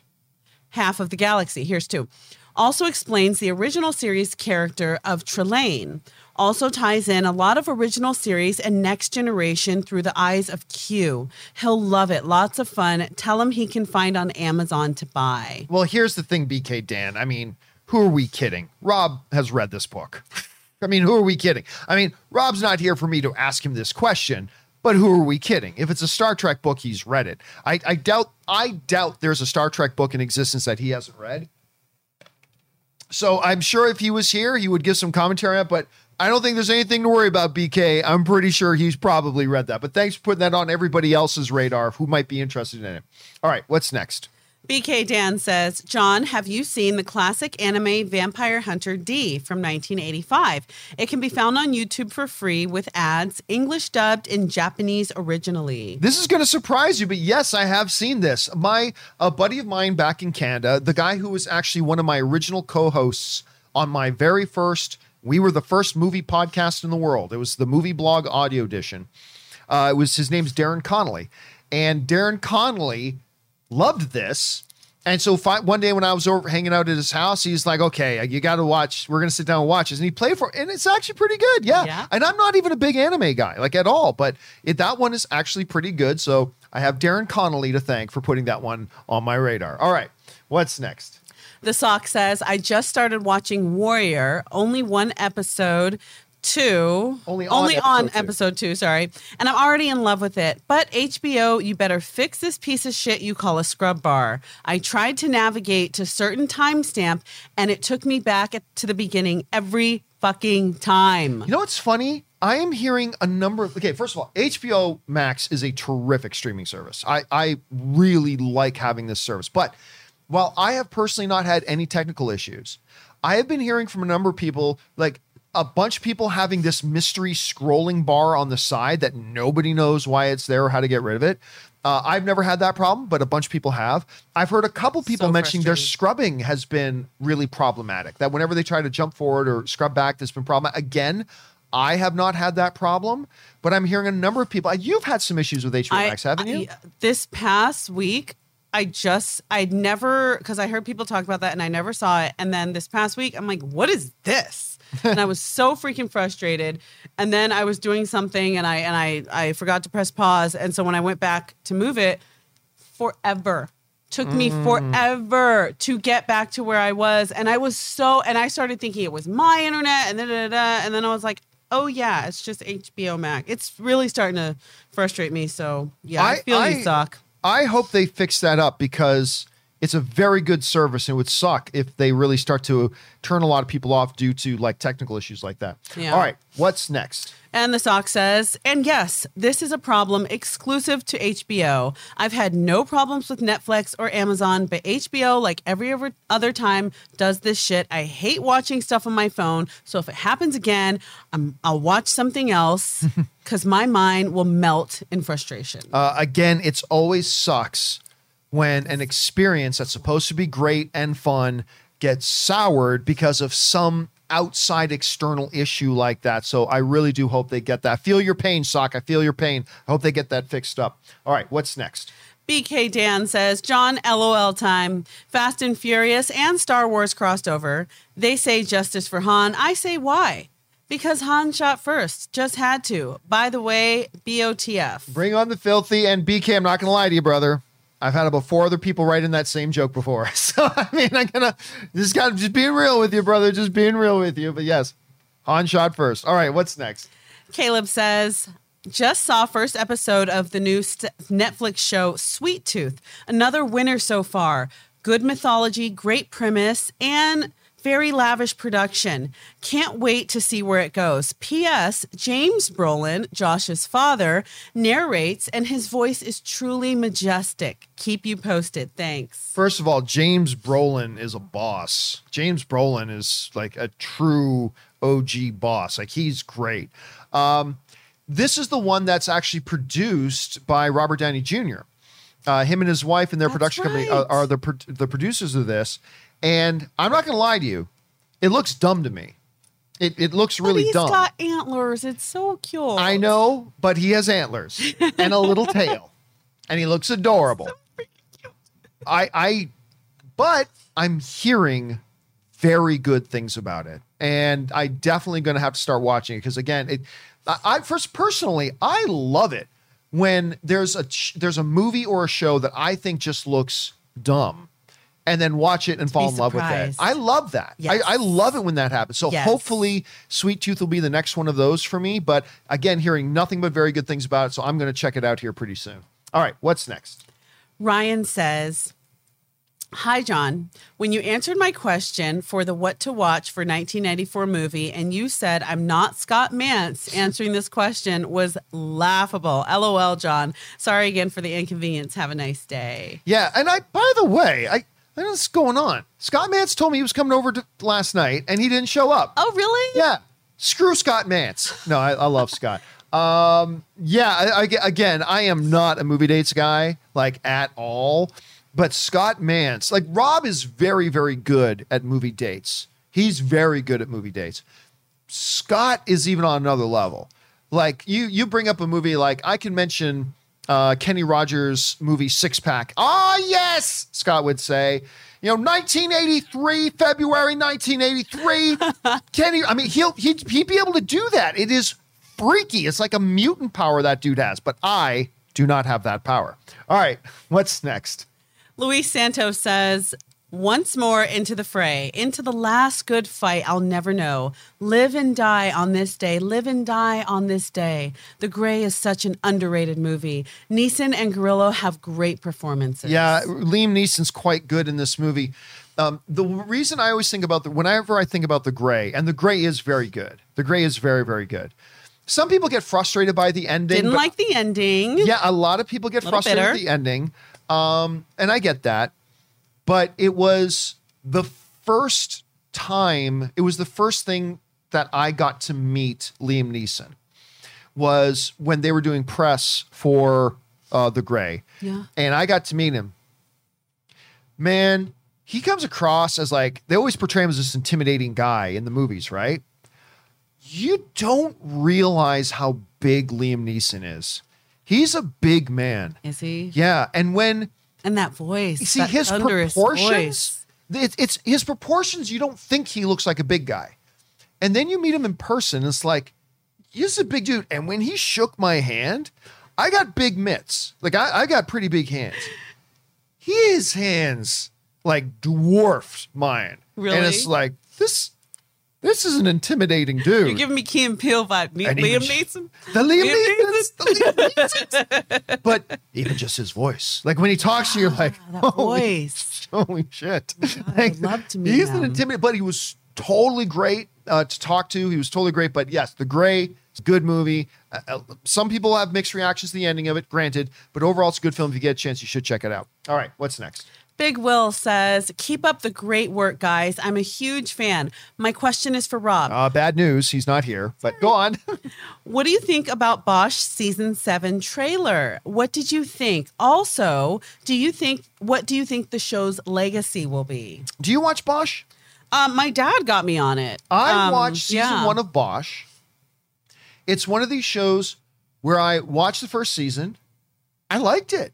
half of the galaxy. Here's two. Also explains the original series character of Trelane. Also ties in a lot of original series and next generation through the eyes of Q. He'll love it. Lots of fun. Tell him he can find on Amazon to buy. Well, here's the thing, BK Dan. I mean, who are we kidding? Rob has read this book. I mean, who are we kidding? I mean, Rob's not here for me to ask him this question, but who are we kidding? If it's a Star Trek book, he's read it. I, I doubt I doubt there's a Star Trek book in existence that he hasn't read. So I'm sure if he was here, he would give some commentary on it, but I don't think there's anything to worry about, BK. I'm pretty sure he's probably read that. But thanks for putting that on everybody else's radar who might be interested in it. All right, what's next? BK Dan says, John, have you seen the classic anime Vampire Hunter D from 1985? It can be found on YouTube for free with ads, English dubbed and Japanese originally. This is going to surprise you, but yes, I have seen this. My a buddy of mine back in Canada, the guy who was actually one of my original co-hosts on my very first, we were the first movie podcast in the world. It was the movie blog audio edition. Uh, it was his name's Darren Connolly, and Darren Connolly loved this. And so one day when I was over hanging out at his house, he's like, "Okay, you got to watch. We're gonna sit down and watch this." And he played for, and it's actually pretty good. Yeah. Yeah. And I'm not even a big anime guy, like at all, but it, that one is actually pretty good. So I have Darren Connolly to thank for putting that one on my radar. All right, what's next? The sock says, I just started watching Warrior, only one episode. Two Only on episode on two. episode two, sorry. And I'm already in love with it. But HBO, you better fix this piece of shit you call a scrub bar. I tried to navigate to certain timestamp and it took me back at, to the beginning every fucking time. You know what's funny? I am hearing a number of okay, first of all, HBO Max is a terrific streaming service. I, I really like having this service. But while I have personally not had any technical issues, I have been hearing from a number of people, like a bunch of people having this mystery scrolling bar on the side that nobody knows why it's there or how to get rid of it. Uh, I've never had that problem, but a bunch of people have. I've heard a couple people So mentioning their scrubbing has been really problematic. That whenever they try to jump forward or scrub back, there's been problem. Again, I have not had that problem, but I'm hearing a number of people. You've had some issues with HBO Max, haven't you? I- this past week, I just, I'd never, because I heard people talk about that and I never saw it. And then this past week, I'm like, what is this? and I was so freaking frustrated. And then I was doing something and I and I I forgot to press pause. And so when I went back to move it, forever. Took me Mm. forever to get back to where I was. And I was so and I started thinking it was my internet and da, da, da, and then I was like, oh yeah, it's just HBO Max. It's really starting to frustrate me. So yeah, I, I- feel I- you suck. I hope they fix that up because it's a very good service and it would suck if they really start to turn a lot of people off due to like technical issues like that. Yeah. All right, what's next? And the sock says, and yes, this is a problem exclusive to HBO. I've had no problems with Netflix or Amazon, but HBO, like every other- time, does this shit. I hate watching stuff on my phone. So if it happens again, I'm, I'll watch something else because my mind will melt in frustration. Uh, again, it's always sucks when an experience that's supposed to be great and fun gets soured because of some outside external issue like that. So I really do hope they get that. Feel your pain, Sock. I feel your pain. I hope they get that fixed up. All right, what's next? BK Dan says, John, LOL time. Fast and Furious and Star Wars crossed over. They say justice for Han. I say why? Because Han shot first. Just had to. By the way, BOTF. Bring on the filthy and BK. I'm not going to lie to you, brother. I've had about four other people write in that same joke before. So, I mean, I'm to just gotta just being real with you, brother. Just being real with you. But yes, Han shot first. All right, what's next? Caleb says, just saw first episode of the new st- Netflix show Sweet Tooth. Another winner so far. Good mythology, great premise, and very lavish production. Can't wait to see where it goes. P.S. James Brolin, Josh's father, narrates, and his voice is truly majestic. Keep you posted. Thanks. First of all, James Brolin is a boss. James Brolin is like a true OG boss. Like he's great. Um, this is the one that's actually produced by Robert Downey Jr. Uh, him and his wife and their That's production company are, are the pro- the producers of this. And I'm not going to lie to you, it looks dumb to me. It it looks But really he's dumb. got antlers. It's so cute. I know, but he has antlers and a little tail, and he looks adorable. So I I, but I'm hearing very good things about it, and I definitely going to have to start watching it because again, it. I, I first personally, I love it when there's a there's a movie or a show that I think just looks dumb. And then watch it and fall in love with it. I love that. Yes. I, I love it when that happens. So Yes. hopefully Sweet Tooth will be the next one of those for me. But again, hearing nothing but very good things about it. So I'm going to check it out here pretty soon. All right, what's next? Ryan says, Hi, John. When you answered my question for the what to watch for 1994 movie, and you said I'm not Scott Mantz, answering this question was laughable. LOL, John. Sorry again for the inconvenience. Have a nice day. Yeah, and I. By the way, I. I know what's going on. Scott Mantz told me he was coming over to last night, and he didn't show up. Oh, really? Yeah. Screw Scott Mantz. No, I, I love Scott. Um, yeah, I, I, again, I am not a movie dates guy, like at all. But Scott Mantz, like Rob is very, very good at movie dates. He's very good at movie dates. Scott is even on another level. Like you, you bring up a movie like I can mention uh, Kenny Rogers movie Six Pack. Ah, yes, Scott would say. You know, 1983, February 1983. Kenny, I mean, he'll he'd, he'd be able to do that. It is freaky. It's like a mutant power that dude has, but I do not have that power. All right, what's next? Luis Santos says, once more into the fray, into the last good fight I'll never know. Live and die on this day, live and die on this day. The Grey is such an underrated movie. Neeson and Grillo have great performances. Yeah, Liam Neeson's quite good in this movie. Um, the reason I always think about the whenever I think about the Grey, and the Grey is very good. The Grey is very, very good. Some people get frustrated by the ending. Didn't but- like the ending. Yeah, a lot of people get frustrated bitter. with the ending. Um, and I get that. But it was the first time, it was the first thing that I got to meet Liam Neeson was when they were doing press for uh, The Grey. Yeah. And I got to meet him. Man, he comes across as like, they always portray him as this intimidating guy in the movies, right? You don't realize how big Liam Neeson is. He's a big man. Is he? Yeah, and when And that voice. you see that his proportions, it's, it's his proportions. You don't think he looks like a big guy, and then you meet him in person. It's like he's a big dude. And when he shook my hand, I got big mitts. Like I, I got pretty big hands. His hands like dwarfed mine. Really? And it's like this. This is an intimidating dude. You're giving me Key and Peele vibe. Ne- Liam Neeson. The Liam Liam Neeson. The Liam Neeson. but even just his voice, like when he talks to you, you're like, Ah, that holy, voice. holy shit! God, I Like, love to meet he's an intimidating, but he was totally great uh, to talk to. He was totally great. But yes, The Grey, it's a good movie. Uh, uh, some people have mixed reactions to the ending of it, granted, but overall, it's a good film. If you get a chance, you should check it out. All right, what's next? Big Will says, Keep up the great work, guys. I'm a huge fan. My question is for Rob. Uh, bad news, he's not here. But go on. What do you think about Bosch season seven trailer? What did you think? Also, do you think what do you think the show's legacy will be? Do you watch Bosch? Um, my dad got me on it. I Um, watched season yeah. one of Bosch. It's one of these shows where I watched the first season. I liked it,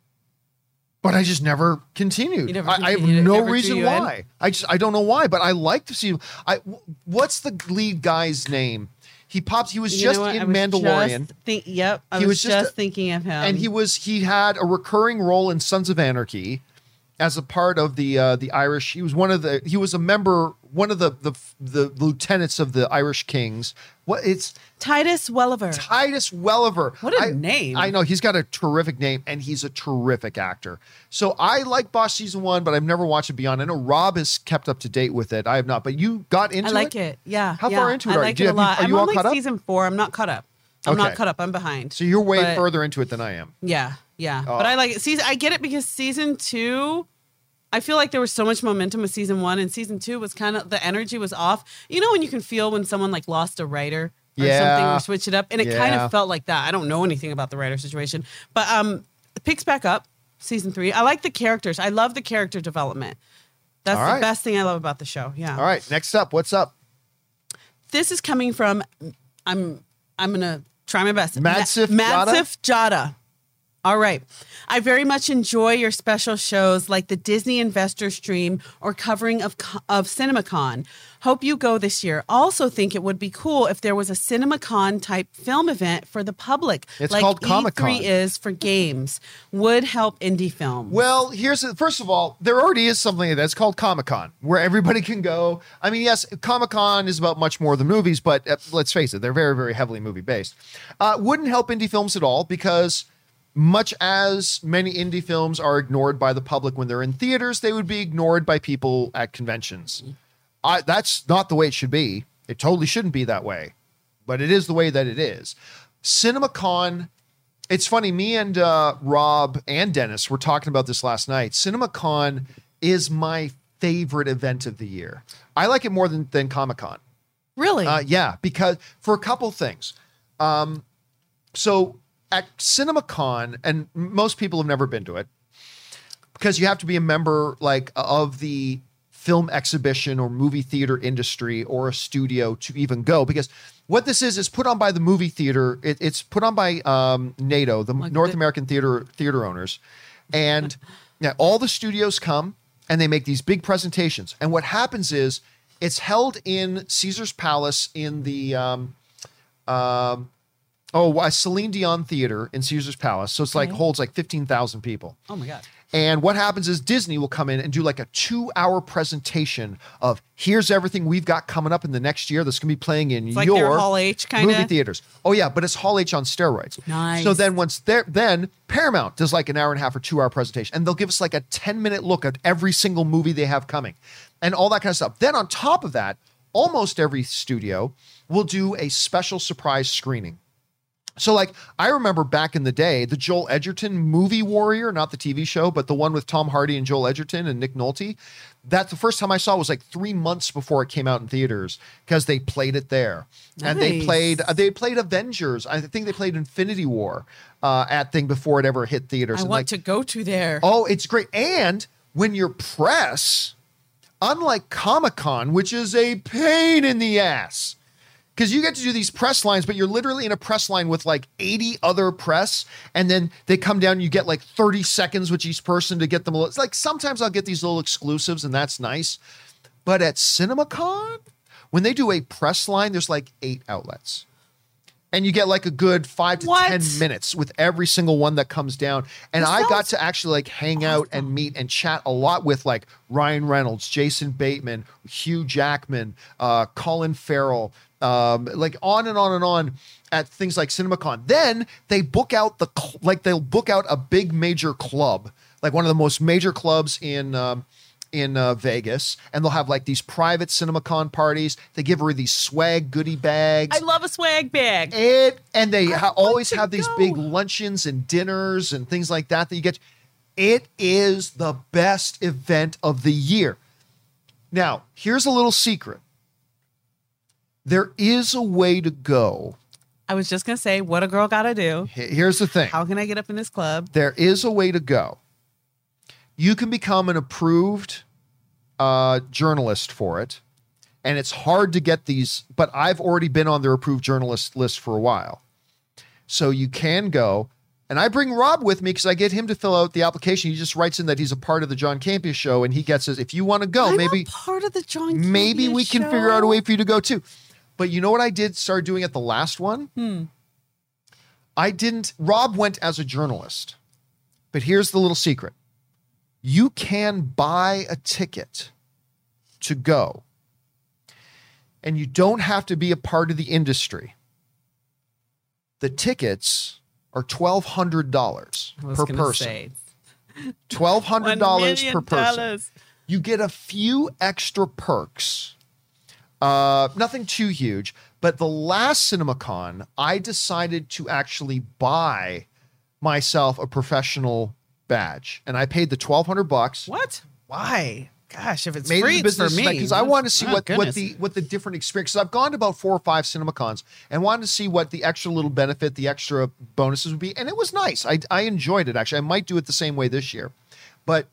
but I just never continued. Never I, I have no reason you in? why. I just I don't know why, but I like to see. I what's the lead guy's name? He pops. He was You just in was Mandalorian. just think, yep, I He was, was just just, thinking of him. and he was he had a recurring role in Sons of Anarchy as a part of the uh, the Irish. He was one of the he was a member one of the the the lieutenants of the Irish Kings. What it's Titus Welliver. Titus Welliver. What a I- name. I know he's got a terrific name and he's a terrific actor. So I like Bosch season one, but I've never watched it beyond. I know Rob has kept up to date with it. I have not, but you got into it. I like it. Yeah. How yeah. far into it I are you? like Do you it a lot. are I'm you all on like caught up? season four. I'm not caught up. I'm Okay. not caught up. I'm behind. So you're way But- further into it than I am. Yeah, yeah. Oh. But I like it. Season. I get it because season two. I feel like there was so much momentum with season one, and season two was kind of the energy was off. You know when you can feel when someone like lost a writer or Yeah. something or switch it up, and it kind of felt like that. I don't know anything about the writer situation, but um, it picks back up season three. I like the characters. I love the character development. That's All the best thing I love about the show. Yeah. All right, next up, what's up? This is coming from I'm I'm gonna try my best. Madsif Ma- Jada? Madsif Jada. All right. I very much enjoy your special shows like the Disney Investor Stream or covering of of CinemaCon. Hope you go this year. Also think it would be cool if there was a CinemaCon type film event for the public It's like called Comic-Con. Is for games. Would help indie films. Well, here's the, first of all, there already is something that's called Comic Con where everybody can go. I mean, yes, Comic Con is about much more than movies, but uh, let's face it, they're very, very heavily movie based. Uh, wouldn't help indie films at all because much as many indie films are ignored by the public when they're in theaters, they would be ignored by people at conventions. I, that's not the way it should be. It totally shouldn't be that way, but it is the way that it is. CinemaCon, it's funny. Me and uh, Rob and Dennis were talking about this last night. CinemaCon is my favorite event of the year. I like it more than than Comic Con. Really? Uh, yeah, because for a couple things. Um, so at CinemaCon, and most people have never been to it, because you have to be a member like of the film exhibition or movie theater industry or a studio to even go. Because what this is is put on by the movie theater. It, it's put on by um, NATO, the Like North the- American theater theater owners, and yeah, all the studios come and they make these big presentations. And what happens is it's held in Caesar's Palace in the um, um, oh uh, Celine Dion Theater in Caesar's Palace. So it's like Okay. holds like fifteen thousand people. oh my god. And what happens is Disney will come in and do like a two hour presentation of here's everything we've got coming up in the next year that's going to be playing in It's your their Hall H kind movie theaters. Oh yeah, but it's Hall H on steroids. Nice. So then once there, then Paramount does like an hour and a half or two hour presentation, and they'll give us like a ten minute look at every single movie they have coming, and all that kind of stuff. Then on top of that, almost every studio will do a special surprise screening. So, like, I remember back in the day, the Joel Edgerton movie Warrior, not the TV show, but the one with Tom Hardy and Joel Edgerton and Nick Nolte. That's the first time I saw it was like three months before it came out in theaters because they played it there, and they played uh, they played Avengers. I think they played Infinity War uh, at thing before it ever hit theaters. I and want like, to go to there. Oh, it's great. And when you're press, unlike Comic Con, which is a pain in the ass, because you get to do these press lines, but you're literally in a press line with like 80 other press, and then they come down, you get like 30 seconds with each person to get them. a little- It's like sometimes I'll get these little exclusives, and that's nice. But at CinemaCon, when they do a press line, there's like eight outlets. And you get like a good five to What? 10 minutes with every single one that comes down. And That I got to actually like hang out and meet and chat a lot with like Ryan Reynolds, Jason Bateman, Hugh Jackman, uh, Colin Farrell, um, like on and on and on at things like CinemaCon. Then they book out the cl- like they'll book out a big major club, like one of the most major clubs in um, in uh, Vegas, and they'll have like these private CinemaCon parties. They give her these swag goodie bags. I love a swag bag. It and they ha- always have these go. big luncheons and dinners and things like that that you get. It is the best event of the year. Now, here's a little secret. There is a way to go. I was just gonna say, what a girl gotta do. Here's the thing. How can I get up in this club? there is a way to go. You can become an approved uh, journalist for it, and it's hard to get these. But I've already been on their approved journalist list for a while, so you can go. And I bring Rob with me because I get him to fill out the application. He just writes in that he's a part of the John Campea show, and he gets us. If you want to go, I'm maybe a part of the John. maybe Campea we can figure out a way for you to go too. But you know what I did start doing at the last one? Hmm. I didn't. Rob went as a journalist, but here's the little secret: you can buy a ticket to go, and you don't have to be a part of the industry. The tickets are twelve hundred dollars per person. say, $1,200 per person you get a few extra perks. Uh, nothing too huge, but the last CinemaCon, I decided to actually buy myself a professional badge, and I paid the twelve hundred bucks. What? Why? Gosh, if it's Made free, it's for business me. because I wanted to see Oh, what, what the what the different experience. 'cause I've gone to about four or five CinemaCons and wanted to see what the extra little benefit, the extra bonuses would be, and it was nice. I I enjoyed it actually. I might do it the same way this year, but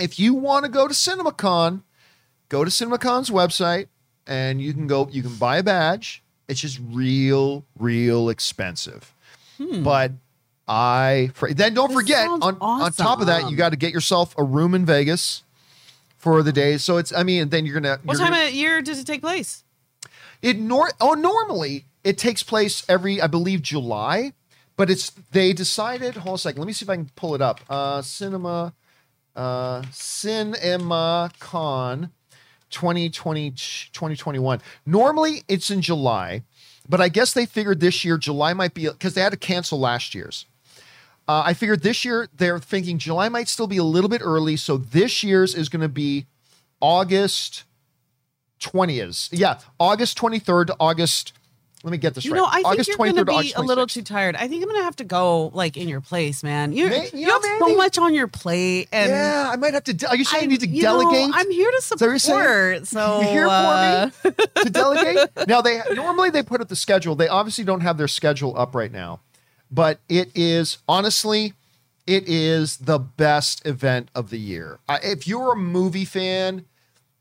if you want to go to CinemaCon, go to CinemaCon's website and you can go. You can buy a badge. It's just real, real expensive, but. I then don't This forget on on top of that you got to get yourself a room in Vegas for the day. So it's I mean then you're gonna What you're time gonna- of year does it take place? it nor oh normally it takes place every I believe July, but it's they decided. Hold on a second. Let me see if I can pull it up. Uh, cinema, uh, Cinema Con 2020 2021. Normally it's in July, but I guess they figured this year July might be because they had to cancel last year's. Uh, I figured this year they're thinking July might still be a little bit early, so this year's is going to be August 20th. Yeah, August 23rd to August. Let me get this You right. know, I think August you're going to be a little too tired. I think I'm going to have to go like in your place, man. You May- you yeah, have so much on your plate, and yeah, I might have to. De- are you saying I, I need to you know, delegate? I'm here to support. saying? So You're here uh, for me to delegate. Now they normally they put up the schedule. They obviously don't have their schedule up right now, but it is honestly, it is the best event of the year. Uh, if you're a movie fan,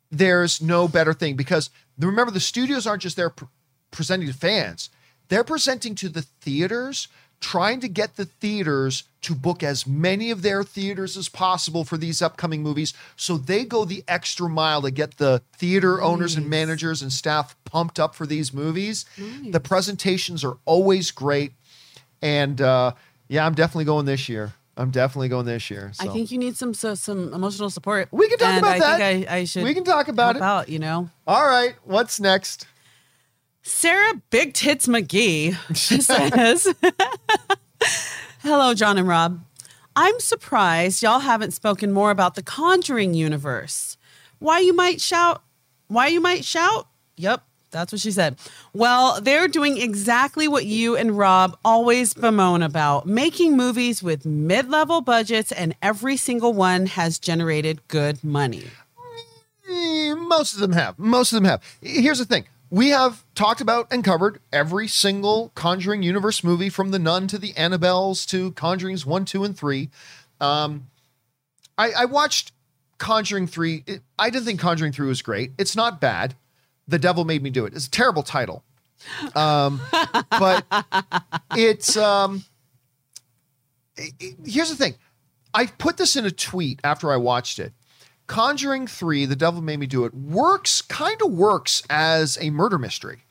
there's no better thing because remember the studios aren't just there pr- presenting to fans; they're presenting to the theaters, trying to get the theaters to book as many of their theaters as possible for these upcoming movies. So they go the extra mile to get the theater owners and managers and staff pumped up for these movies. The presentations are always great, and uh, yeah, I'm definitely going this year. I'm definitely going this year. I think you need some so, some emotional support. We can talk and about I that. Think I, I should. we can talk about it. out. You know, All right, what's next? Sarah Big Tits McGee says, "Hello, John and Rob. I'm surprised y'all haven't spoken more about the Conjuring universe. Why you might shout? Why you might shout? Yep." That's what she said. Well, they're doing exactly what you and Rob always bemoan about making movies with mid level budgets, and every single one has generated good money. Eh, Most of them have. Most of them have. Here's the thing. We have talked about and covered every single Conjuring universe movie from The Nun to the Annabelles to Conjurings 1, 2, and 3. Um, I, I watched Conjuring 3. It- I didn't think Conjuring 3 was great. It's not bad. The Devil Made Me Do It. It's a terrible title. Um, but it's. Um, it- it- here's the thing. I put this in a tweet after I watched it. Conjuring 3, The Devil Made Me Do It, works, kind of works as a murder mystery.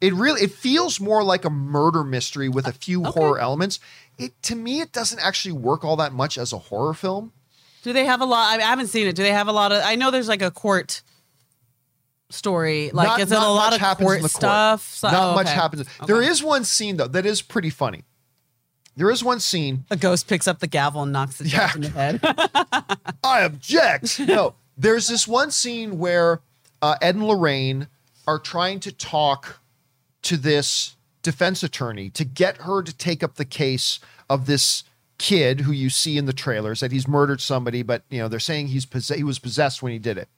It really it feels more like a murder mystery with a few horror elements. It to me it doesn't actually work all that much as a horror film. Do they have a lot? I haven't seen it. Do they have a lot of? I know there's like a court story. Like, Not- is it a lot of court court. stuff? So- Not oh, much okay. happens. Okay. There is one scene though that is pretty funny. There is one scene A ghost picks up the gavel and knocks the judge Yeah. in the head. I object. No, there's this one scene where uh, Ed and Lorraine are trying to talk to this defense attorney to get her to take up the case of this kid who you see in the trailers that he's murdered somebody, but you know they're saying he's possess- he was possessed when he did it.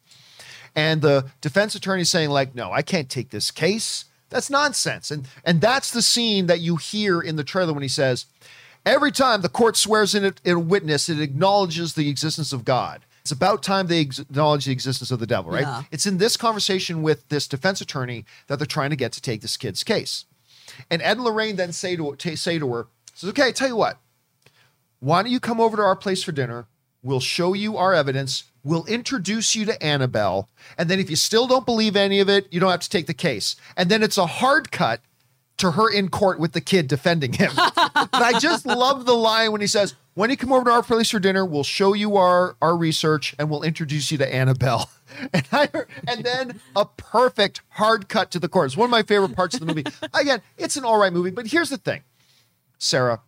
And the defense attorney saying like, "No, I can't take this case. That's nonsense." And and that's the scene that you hear in the trailer when he says, "Every time the court swears in, it, in a witness, it acknowledges the existence of God. It's about time they acknowledge the existence of the devil." Right? Yeah. It's in this conversation with this defense attorney that they're trying to get to take this kid's case. And Ed and Lorraine then say to t- say to her, "says Okay, tell you what." why don't you come over to our place for dinner? We'll show you our evidence. We'll introduce you to Annabelle. And then if you still don't believe any of it, you don't have to take the case. And then it's a hard cut to her in court with the kid defending him. but I just love the line when he says, when you come over to our place for dinner, we'll show you our, our research and we'll introduce you to Annabelle. And, I, and then a perfect hard cut to the court. It's one of my favorite parts of the movie. Again, it's an all right movie, but here's the thing, Sarah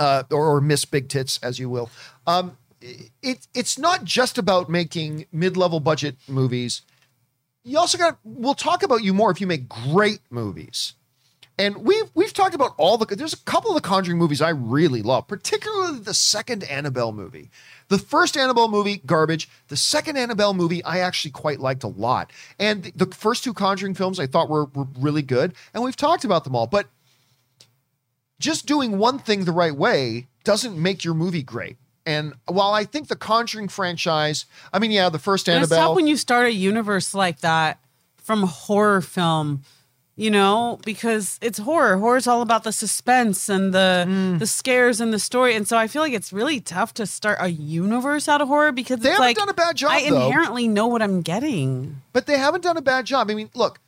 uh, or, or Miss Big Tits, as you will. Um, it it's not just about making mid level budget movies. You also got. We'll talk about you more if you make great movies. And we've we've talked about all the. There's a couple of the Conjuring movies I really love, particularly the second Annabelle movie. The first Annabelle movie, garbage. The second Annabelle movie, I actually quite liked a lot. And the first two Conjuring films, I thought were, were really good. And we've talked about them all. But just doing one thing the right way doesn't make your movie great. And while I think the Conjuring franchise, I mean, yeah, the first And it's tough when you start a universe like that from a horror film, you know, because it's horror. Horror's all about the suspense and the Mm. the scares and the story. And so I feel like it's really tough to start a universe out of horror because They it's haven't like done a bad job, I though. inherently know what I'm getting. but they haven't done a bad job. I mean, look,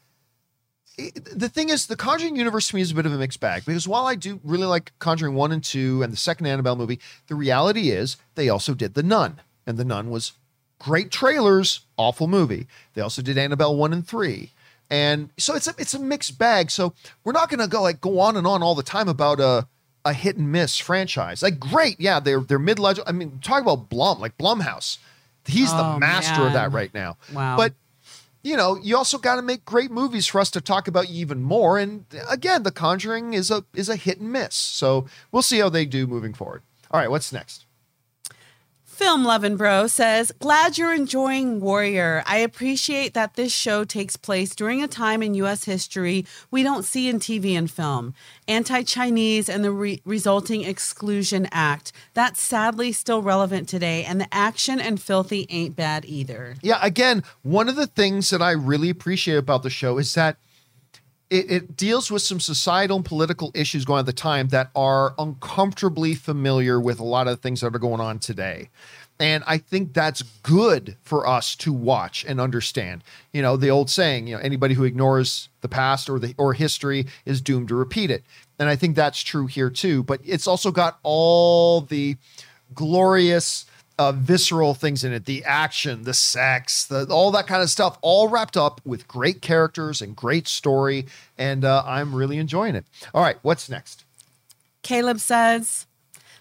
the thing is, the Conjuring universe to me is a bit of a mixed bag because while I do really like Conjuring 1 and 2 and the second Annabelle movie, the reality is they also did The Nun, and The Nun was great trailers, awful movie. They also did Annabelle 1 and 3. And so it's a it's a mixed bag. So we're not going to go like go on and on all the time about a a hit and miss franchise. Like great, yeah, they're they're mid legend. I mean, talk about Blum, like Blumhouse. He's the Oh, master of that right now. Wow. But you know, you also got to make great movies for us to talk about even more. And again, The Conjuring is a is a hit and miss. So we'll see how they do moving forward. All right, what's next? Film Lovin' Bro says, Glad you're enjoying Warrior. I appreciate that this show takes place during a time in U.S. history we don't see in TV and film. Anti Chinese and the re- resulting Exclusion Act. That's sadly still relevant today, and the action and filthy ain't bad either. Yeah, again, one of the things that I really appreciate about the show is that it, it deals with some societal and political issues going on at the time that are uncomfortably familiar with a lot of the things that are going on today. And I think that's good for us to watch and understand. You know, the old saying, you know, anybody who ignores the past or the or history is doomed to repeat it. And I think that's true here too. But it's also got all the glorious uh, visceral things in it the action the sex the, all that kind of stuff all wrapped up with great characters and great story and uh, i'm really enjoying it. All right what's next? Caleb says,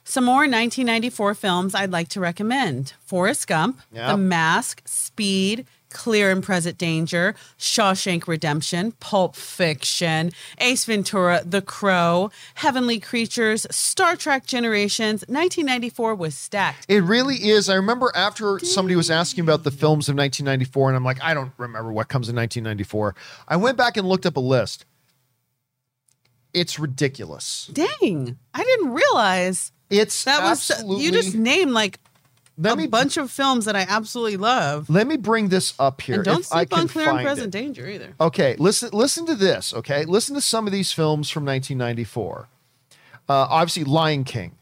some more 1994 films I'd like to recommend. Forrest Gump, Yeah. The Mask, Speed, Clear and Present Danger, Shawshank Redemption, Pulp Fiction, Ace Ventura, The Crow, Heavenly Creatures, Star Trek Generations. 1994 was stacked. it really is i remember after somebody was asking about the films of 1994 and i'm like i don't remember what comes in 1994 i went back and looked up a list it's ridiculous Dang, I didn't realize it's that was you just named like let a me bunch of films that I absolutely love. let me bring this up here And don't sleep on Clear and Present it. Danger either. Okay, listen listen to this, okay? Listen to some of these films from 1994. Uh, obviously Lion King,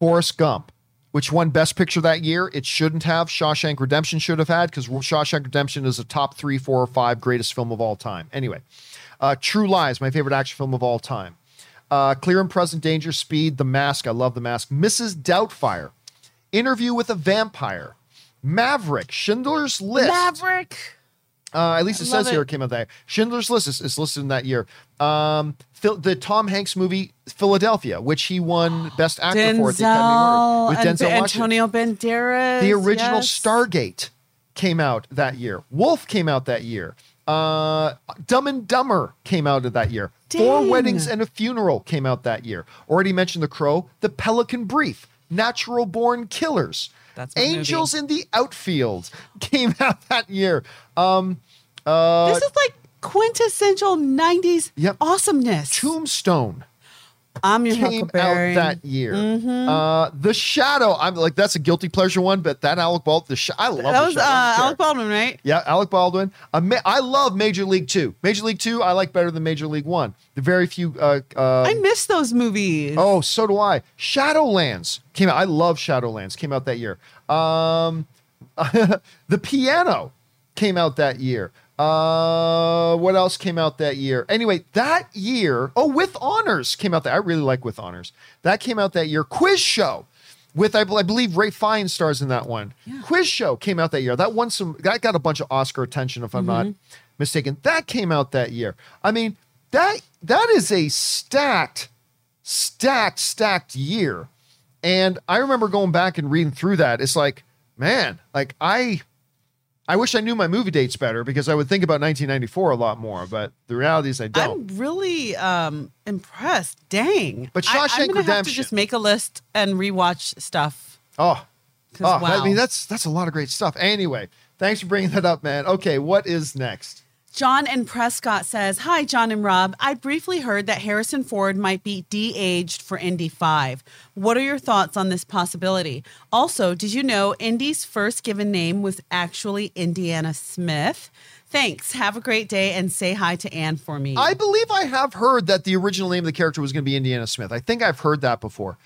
Forrest Gump, which won Best Picture that year. It shouldn't have. Shawshank Redemption should have had because Shawshank Redemption is a top three, four, or five greatest film of all time. Anyway, uh, True Lies, my favorite action film of all time. Uh, Clear and Present Danger, Speed, The Mask. I love The Mask. Mrs. Doubtfire, Interview with a Vampire, Maverick, Schindler's List. Maverick. Uh, at least it says here it. came out that. Schindler's List is, is listed in that year. Um, Phil, the Tom Hanks movie Philadelphia, which he won Best Actor for at the Academy Award with Denzel Washington. Antonio Banderas. The original yes. Stargate came out that year. Wolf came out that year. Uh, Dumb and Dumber came out of that year. Four Weddings and a Funeral came out that year. Already mentioned The Crow, The Pelican Brief, Natural Born Killers, That's my movie. Angels in the Outfield came out that year. Um, this is like quintessential 90s Yep. awesomeness. Tombstone I'm your came out that year. Mm-hmm. Uh, the Shadow. I'm like that's a guilty pleasure one, but that Alec Baldwin. The Sh- I love that the was Shadow. uh, I don't care. Alec Baldwin, right? Yeah, Alec Baldwin. Ma- I love Major League Two. Major League Two, I like better than Major League One. The very few. Uh, uh, I miss those movies. oh, so do I. Shadowlands came out. I love Shadowlands. Came out that year. Um, the Piano came out that year. Uh, what else came out that year? Anyway, that year. Oh, With Honors came out that. I really like With Honors. That came out that year. Quiz Show. With I, I believe Ralph Fiennes stars in that one. Quiz Show came out that year. That won some. That got a bunch of Oscar attention, if I'm not mistaken. That came out that year. I mean, that that is a stacked, stacked, stacked year. And I remember going back and reading through that. It's like, man, like I I wish I knew my movie dates better because I would think about 1994 a lot more, but the reality is I don't. I'm really um, impressed. Dang. But I, I'm Shawshank gonna have to Redemption. just make a list and rewatch stuff. oh, oh, wow. I mean that's that's a lot of great stuff. Anyway, thanks for bringing that up, man. Okay, what is next? John and Prescott says, Hi, John and Rob. I briefly heard that Harrison Ford might be de aged for Indy 5. What are your thoughts on this possibility? Also, did you know Indy's first given name was actually Indiana Smith? Thanks. Have a great day and say hi to Anne for me. I believe I have heard that the original name of the character was going to be Indiana Smith. I think I've heard that before.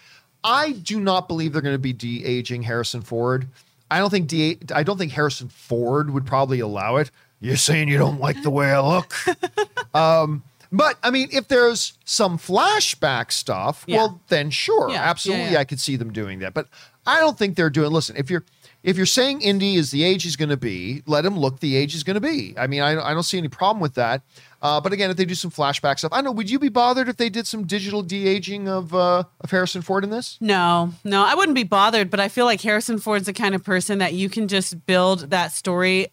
I do not believe they're going to be de-aging Harrison Ford. I don't think de- I don't think Harrison Ford would probably allow it. You're saying you don't like the way I look. um, but I mean, if there's some flashback stuff, Yeah. well, then sure, Yeah, absolutely, yeah. I could see them doing that. But I don't think they're doing. Listen, if you're if you're saying Indy is the age he's going to be, let him look the age he's going to be. I mean, I, I don't see any problem with that. Uh, but again, if they do some flashback stuff, I don't know. Would you be bothered if they did some digital de aging of uh, of Harrison Ford in this? No, no, I wouldn't be bothered, but I feel like Harrison Ford's the kind of person that you can just build that story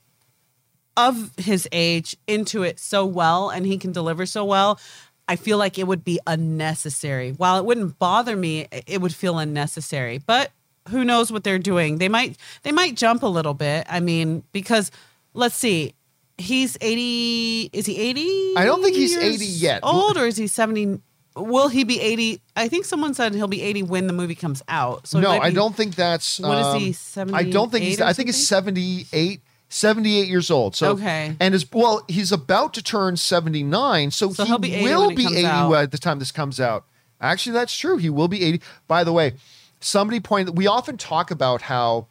of his age into it so well and he can deliver so well. I feel like it would be unnecessary. While it wouldn't bother me, it would feel unnecessary. But who knows what they're doing? They might they might jump a little bit. I mean, because let's see. He's 80 is he 80? I don't think he's 80 yet. Old or is he 70 Will he be 80? I think someone said he'll be 80 when the movie comes out. So no, might I don't think that's. What is he, um, 78 I don't think he's. I think he's 78, 78 years old. So Okay. and is well, he's about to turn seventy nine. So, So he he'll be 80 will be eighty out. at the time this comes out. Actually, that's true. He will be eighty. By the way, somebody pointed. We often talk about how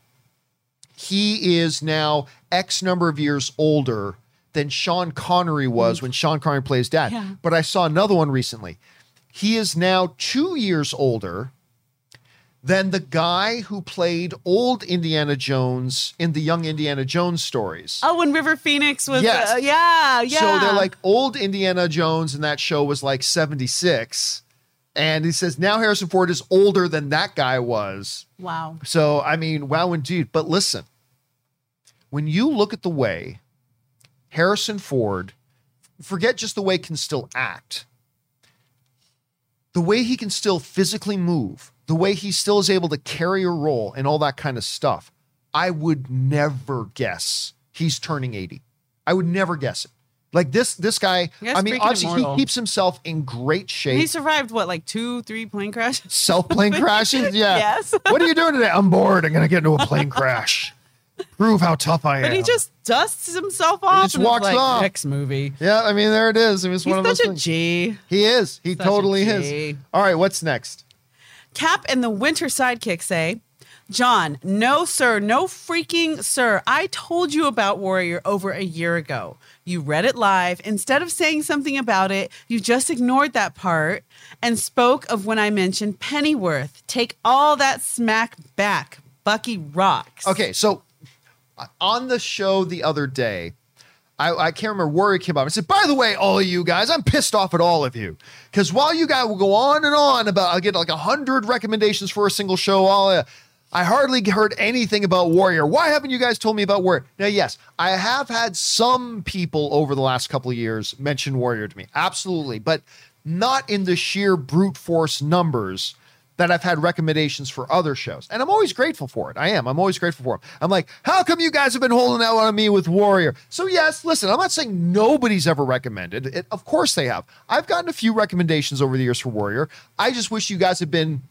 he is now X number of years older than Sean Connery was mm. when Sean Connery plays dad. Yeah. But I saw another one recently. He is now two years older than the guy who played old Indiana Jones in the Young Indiana Jones stories. Oh, when River Phoenix was Yes. uh, yeah, yeah. So they're like old Indiana Jones in that show was like 76. And he says now Harrison Ford is older than that guy was. wow. So, I mean, wow, indeed. But listen, when you look at the way Harrison Ford, forget just the way he can still act, the way he can still physically move, the way he still is able to carry a role and all that kind of stuff, I would never guess he's turning 80. I would never guess it. Like this, this guy. I mean, obviously, immortal. he keeps himself in great shape. He survived what, like two, three plane crashes? Self plane crashes? Yeah. Yes. what are you doing today? I'm bored. I'm going to get into a plane crash. Prove how tough I am. But he just dusts himself off just and walks like, off. next movie. Yeah, I mean, there it is. I mean, it's He's one of those such a things. G. He is. He Such totally is. All right, what's next? Cap and the Winter Sidekick say, John, no, sir, no freaking sir. I told you about Warrior over a year ago. You read it live. Instead of saying something about it, you just ignored that part and spoke of when I mentioned Pennyworth. Take all that smack back. Bucky rocks. Okay, so uh, on the show the other day, I, I can't remember where he came up. I said, by the way, all of you guys, I'm pissed off at all of you. Because while you guys will go on and on about, I'll get like a hundred recommendations for a single show, all uh, I hardly heard anything about Warrior. Why haven't you guys told me about Warrior? Now, yes, I have had some people over the last couple of years mention Warrior to me. Absolutely. But not in the sheer brute force numbers that I've had recommendations for other shows. And I'm always grateful for it. I am. I'm always grateful for it. I'm like, how come you guys have been holding out on me with Warrior? So, yes, listen, I'm not saying nobody's ever recommended it. Of course they have. I've gotten a few recommendations over the years for Warrior. I just wish you guys had been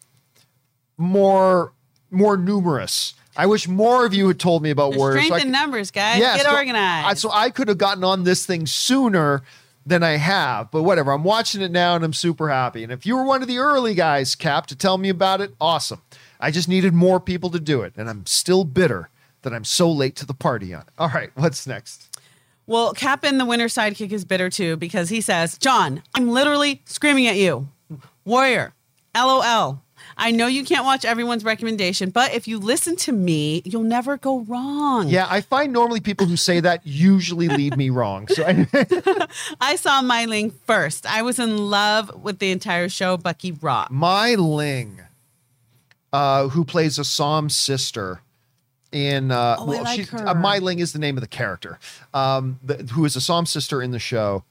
more more numerous. I wish more of you had told me about Warrior. Strength so in numbers, guys. Yes, Get so I- organized. so I could have gotten on this thing sooner than I have, but whatever. I'm watching it now and I'm super happy. And if you were one of the early guys, Cap, to tell me about it, awesome. I just needed more people to do it, and I'm still bitter that I'm so late to the party on it. All right, what's next? Well, Cap in the winter sidekick is bitter too because he says, John, I'm literally screaming at you. Warrior, LOL. I know you can't watch everyone's recommendation, but if you listen to me, you'll never go wrong. Yeah, I find normally people who say that usually lead me wrong. So I, I saw Mai Ling first. I was in love with the entire show, Bucky Rock. Mai Ling, uh, who plays a Assam's sister in uh, Oh, I like uh, Mai Ling is the name of the character, um, the, who is Assam's sister in the show.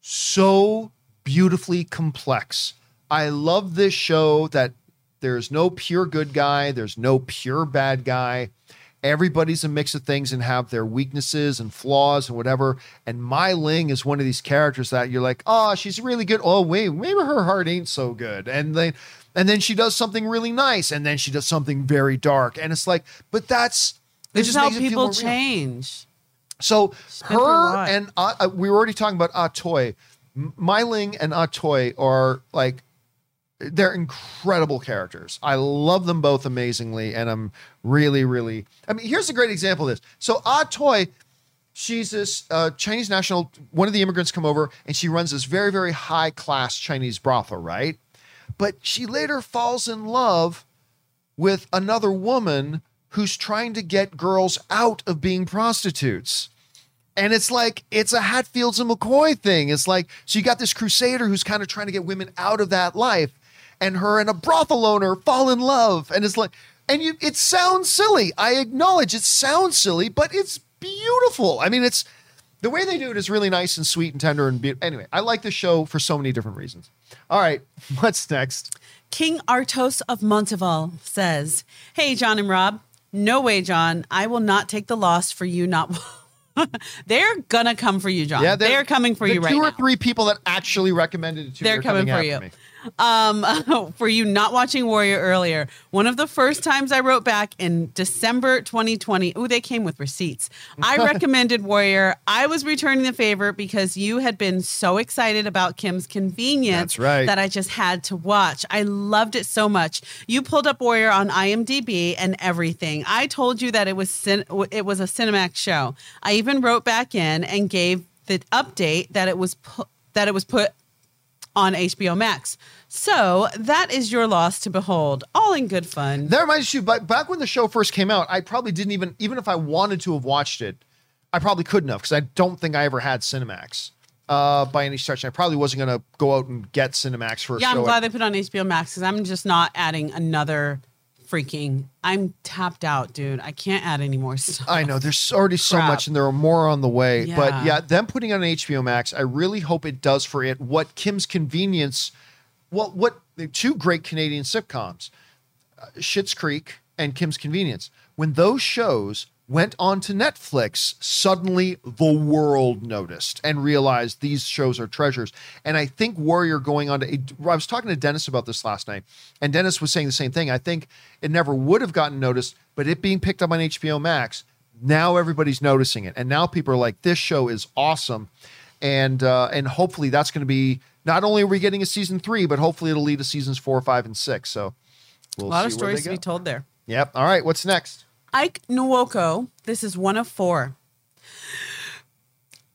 So beautifully complex. I love this show that there's no pure good guy, there's no pure bad guy. Everybody's a mix of things and have their weaknesses and flaws and whatever. And Mai Ling is one of these characters that you're like, oh, she's really good. Oh, wait, maybe her heart ain't so good. And then and then she does something really nice, and then she does something very dark. And it's like, but that's it This is just how it people more real. change. So her and uh, uh, we were already talking about Atoy. M- Mai Ling and Atoy are like they're incredible characters. I love them both amazingly, and I'm really, really. I mean, here's a great example of this. So Atoy, she's this uh, Chinese national. One of the immigrants come over, and she runs this very, very high class Chinese brothel, right? But she later falls in love with another woman who's trying to get girls out of being prostitutes. And it's like it's a Hatfields and McCoy thing. It's like so you got this crusader who's kind of trying to get women out of that life, and her and a brothel owner fall in love, and it's like, and you it sounds silly. I acknowledge it sounds silly, but it's beautiful. I mean, it's the way they do it is really nice and sweet and tender and beautiful. Anyway, I like the show for so many different reasons. All right, what's next? King Artos of Monteval says, Hey, John and Rob. No way, John. I will not take the loss for you not. they're gonna come for you, John. Yeah, they're, coming for you right two or three people that actually recommended it to me They're are coming for you. me. Um, for you not watching Warrior earlier. One of the first times I wrote back in December 2020. Oh, they came with receipts. I recommended Warrior. I was returning the favor because you had been so excited about Kim's convenience That's right. that I just had to watch. I loved it so much. You pulled up Warrior on IMDb and everything. I told you that it was cin- it was a Cinemax show. I even wrote back in and gave the update that it was pu- that it was put on HBO Max. So that is your loss to behold, all in good fun. That reminds you, but back when the show first came out, I probably didn't even, even if I wanted to have watched it, I probably couldn't have because I don't think I ever had Cinemax uh, by any stretch. I probably wasn't going to go out and get Cinemax for a yeah. I'm glad they put on HBO Max because I'm just not adding another freaking. I'm tapped out, dude. I can't add any more stuff. I know there's already so much, and there are more on the way. Yeah. But yeah, them putting on HBO Max, I really hope it does for it what Kim's Convenience. what what the two great Canadian sitcoms, uh, Schitt's Creek and Kim's Convenience. When those shows went on to Netflix, suddenly the world noticed and realized these shows are treasures. And I think Warrior going on to, I was talking to Dennis about this last night, and Dennis was saying the same thing. I think it never would have gotten noticed, but it being picked up on HBO Max, now everybody's noticing it. And now people are like, this show is awesome. And uh, and hopefully that's going to be not only are we getting a season three, but hopefully it'll lead to seasons four, five, and six. So we'll a lot of stories to be told there. Yep. All right. What's next? Ike Nwoko, this is one of four,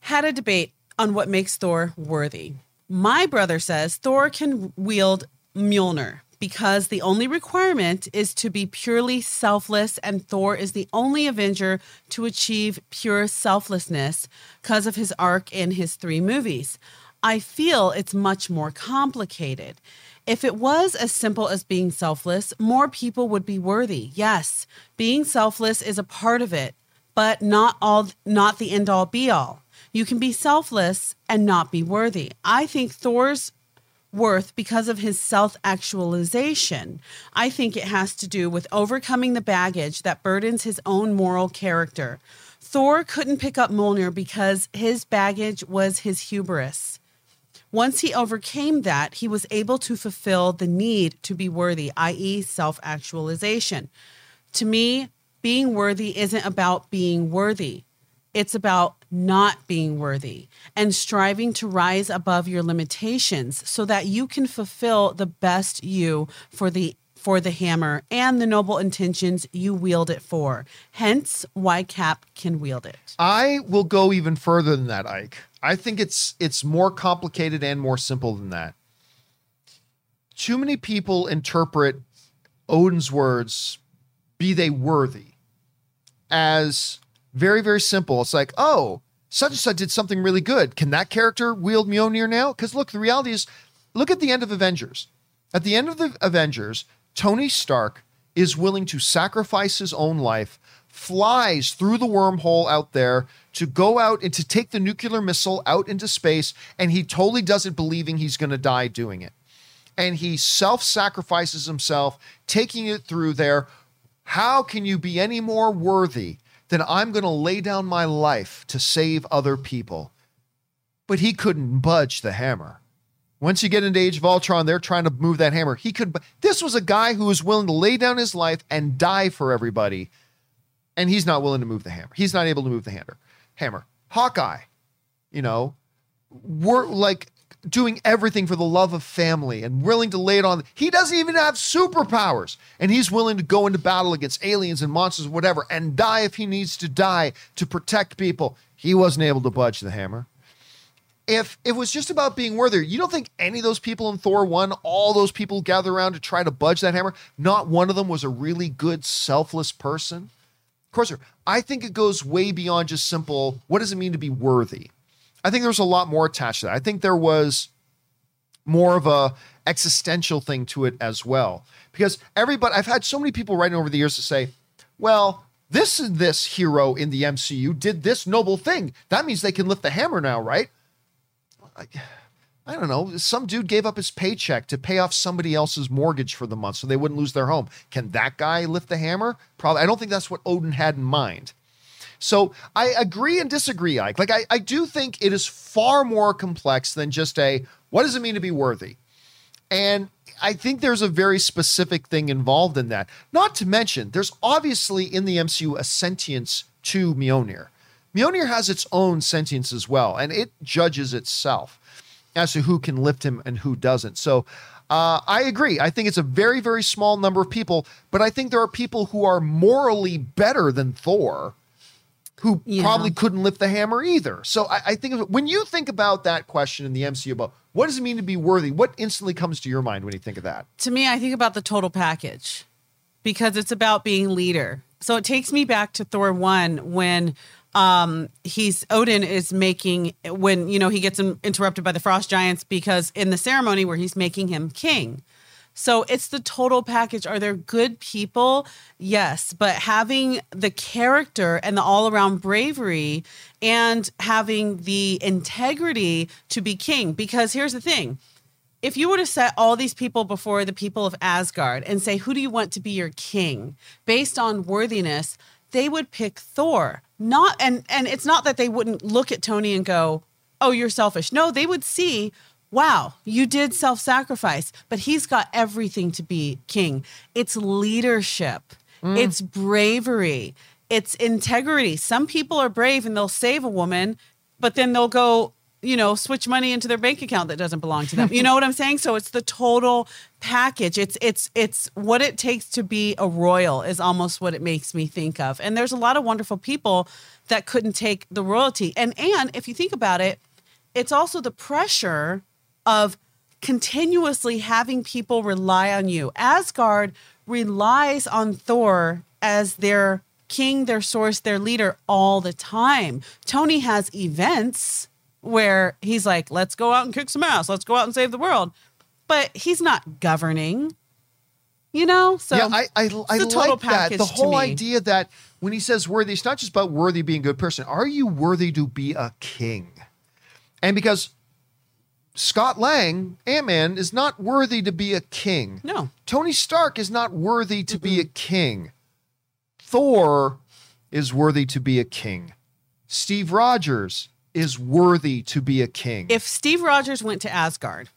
had a debate on what makes Thor worthy. My brother says Thor can wield Mjolnir because the only requirement is to be purely selfless, and Thor is the only Avenger to achieve pure selflessness because of his arc in his three movies. I feel it's much more complicated. If it was as simple as being selfless, more people would be worthy. Yes, being selfless is a part of it, but not all not the end all be all. You can be selfless and not be worthy. I think Thor's worth because of his self actualization. I think it has to do with overcoming the baggage that burdens his own moral character. Thor couldn't pick up Mjolnir because his baggage was his hubris. Once he overcame that, he was able to fulfill the need to be worthy, i.e., self actualization. To me, being worthy isn't about being worthy, it's about not being worthy and striving to rise above your limitations so that you can fulfill the best you for the for the hammer and the noble intentions you wield it for. Hence why Cap can wield it. I will go even further than that, Ike. I think it's it's more complicated and more simple than that. Too many people interpret Odin's words, be they worthy, as very, very simple. It's like, oh, such and such did something really good. Can that character wield Mjolnir now? Because look, the reality is, look at the end of Avengers. At the end of the Avengers, Tony Stark is willing to sacrifice his own life, flies through the wormhole out there to go out and to take the nuclear missile out into space, and he totally does it believing he's going to die doing it. And he self sacrifices himself, taking it through there. How can you be any more worthy than I'm going to lay down my life to save other people? But he couldn't budge the hammer. Once you get into Age of Ultron, they're trying to move that hammer. He could. This was a guy who was willing to lay down his life and die for everybody, and he's not willing to move the hammer. He's not able to move the hammer. Hammer. Hawkeye, you know, we're like doing everything for the love of family and willing to lay it on. He doesn't even have superpowers, and he's willing to go into battle against aliens and monsters, whatever, and die if he needs to die to protect people. He wasn't able to budge the hammer. if it was just about being worthy, you don't think any of those people in Thor 1, all those people gather around to try to budge that hammer, not one of them was a really good, selfless person? Course, I think it goes way beyond just simple, what does it mean to be worthy? I think there's a lot more attached to that. I think there was more of a existential thing to it as well. Because everybody, I've had so many people writing over the years to say, well, this and this hero in the MCU did this noble thing. That means they can lift the hammer now, right? I, I don't know. Some dude gave up his paycheck to pay off somebody else's mortgage for the month so they wouldn't lose their home. Can that guy lift the hammer? Probably. I don't think that's what Odin had in mind. So I agree and disagree, Ike. Like I, I do think it is far more complex than just a what does it mean to be worthy? And I think there's a very specific thing involved in that. Not to mention, there's obviously in the MCU a sentience to Mjolnir. Mjolnir has its own sentience as well, and it judges itself as to who can lift him and who doesn't. So uh, I agree. I think it's a very, very small number of people, but I think there are people who are morally better than Thor who Yeah. probably couldn't lift the hammer either. So I, I think when you think about that question in the MCU about what does it mean to be worthy, what instantly comes to your mind when you think of that? to me, I think about the total package because it's about being leader. So it takes me back to Thor one when um he's Odin is making when you know he gets in- interrupted by the frost giants because in the ceremony where he's making him king. So it's the total package. Are there good people? Yes, but having the character and the all around bravery and having the integrity to be king. Because here's the thing if you were to set all these people before the people of Asgard and say, who do you want to be your king based on worthiness, they would pick Thor. Not and and it's not that they wouldn't look at Tony and go, "Oh, you're selfish." No, they would see, "Wow, you did self-sacrifice, but he's got everything to be king." It's leadership. Mm. It's bravery. It's integrity. Some people are brave and they'll save a woman, but then they'll go you know, switch money into their bank account that doesn't belong to them. You know what I'm saying? So it's the total package. It's it's it's what it takes to be a royal is almost what it makes me think of. And there's a lot of wonderful people that couldn't take the royalty. And and if you think about it, it's also the pressure of continuously having people rely on you. Asgard relies on Thor as their king, their source, their leader all the time. Tony has events where he's like, let's go out and kick some ass, let's go out and save the world. But he's not governing, you know? So yeah, I I, I like that. The whole idea that when he says worthy, it's not just about worthy being a good person. Are you worthy to be a king? And because Scott Lang, Ant Man, is not worthy to be a king. No. Tony Stark is not worthy to be a king. Thor is worthy to be a king. Steve Rogers is worthy to be a king. if Steve Rogers went to Asgard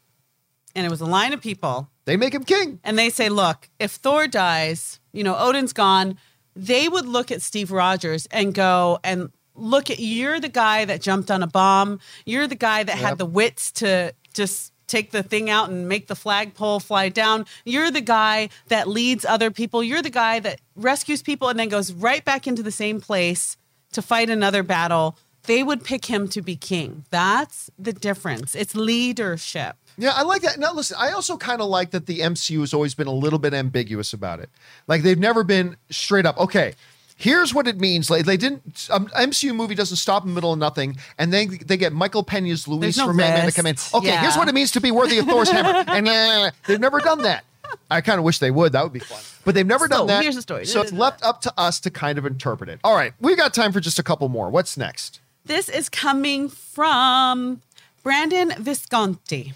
and it was a line of people they make him king. and they say, look, if Thor dies, you know, Odin's gone, they would look at Steve Rogers and go and look at you're the guy that jumped on a bomb. You're the guy that Yep. had the wits to just take the thing out and make the flagpole fly down. You're the guy that leads other people. You're the guy that rescues people and then goes right back into the same place to fight another battle. They would pick him to be king. That's the difference. It's leadership. Yeah, I like that. Now, listen, I also kind of like that the MCU has always been a little bit ambiguous about it. Like they've never been straight up. Okay, here's what it means. Like they didn't. Um, MCU movie doesn't stop in the middle of nothing, and then they get Michael Pena's Luis no Man to come in. Okay, Yeah. here's what it means to be worthy of Thor's hammer, and uh, they've never done that. I kind of wish they would. That would be fun. But they've never So, done that. here's the story. So it's left up to us to kind of interpret it. All right, we've got time for just a couple more. What's next? This is coming from Brandon Visconti.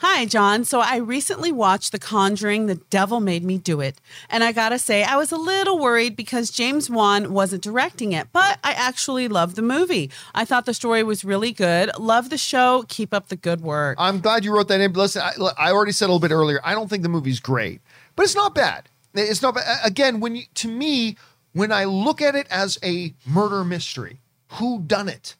Hi, John. So I recently watched The Conjuring, The Devil Made Me Do It. And I gotta say, I was a little worried because James Wan wasn't directing it, but I actually loved the movie. I thought the story was really good. Love the show. Keep up the good work. I'm glad you wrote that in. Listen, I, I already said a little bit earlier. I don't think the movie's great, but it's not bad. It's not bad. Again, when you, to me, when I look at it as a murder mystery, who done it?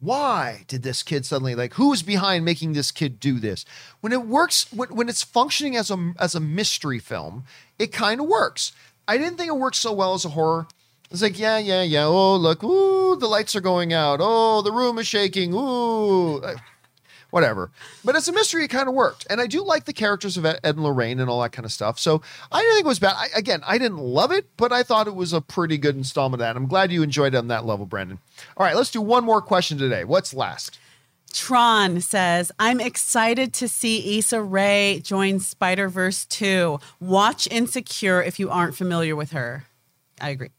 Why did this kid suddenly like? Who is behind making this kid do this? When it works, when, when it's functioning as a as a mystery film, it kind of works. I didn't think it worked so well as a horror. It's like, yeah, yeah, yeah. Oh, look, ooh, the lights are going out. Oh, the room is shaking. Ooh, whatever. But as a mystery, it kind of worked. And I do like the characters of Ed and Lorraine and all that kind of stuff. So I didn't think it was bad. I, again, I didn't love it, but I thought it was a pretty good installment of that. I'm glad you enjoyed it on that level, Brandon. All right, let's do one more question today. What's last? Tron says, I'm excited to see Issa Rae join Spider Verse 2. Watch Insecure if you aren't familiar with her. I agree.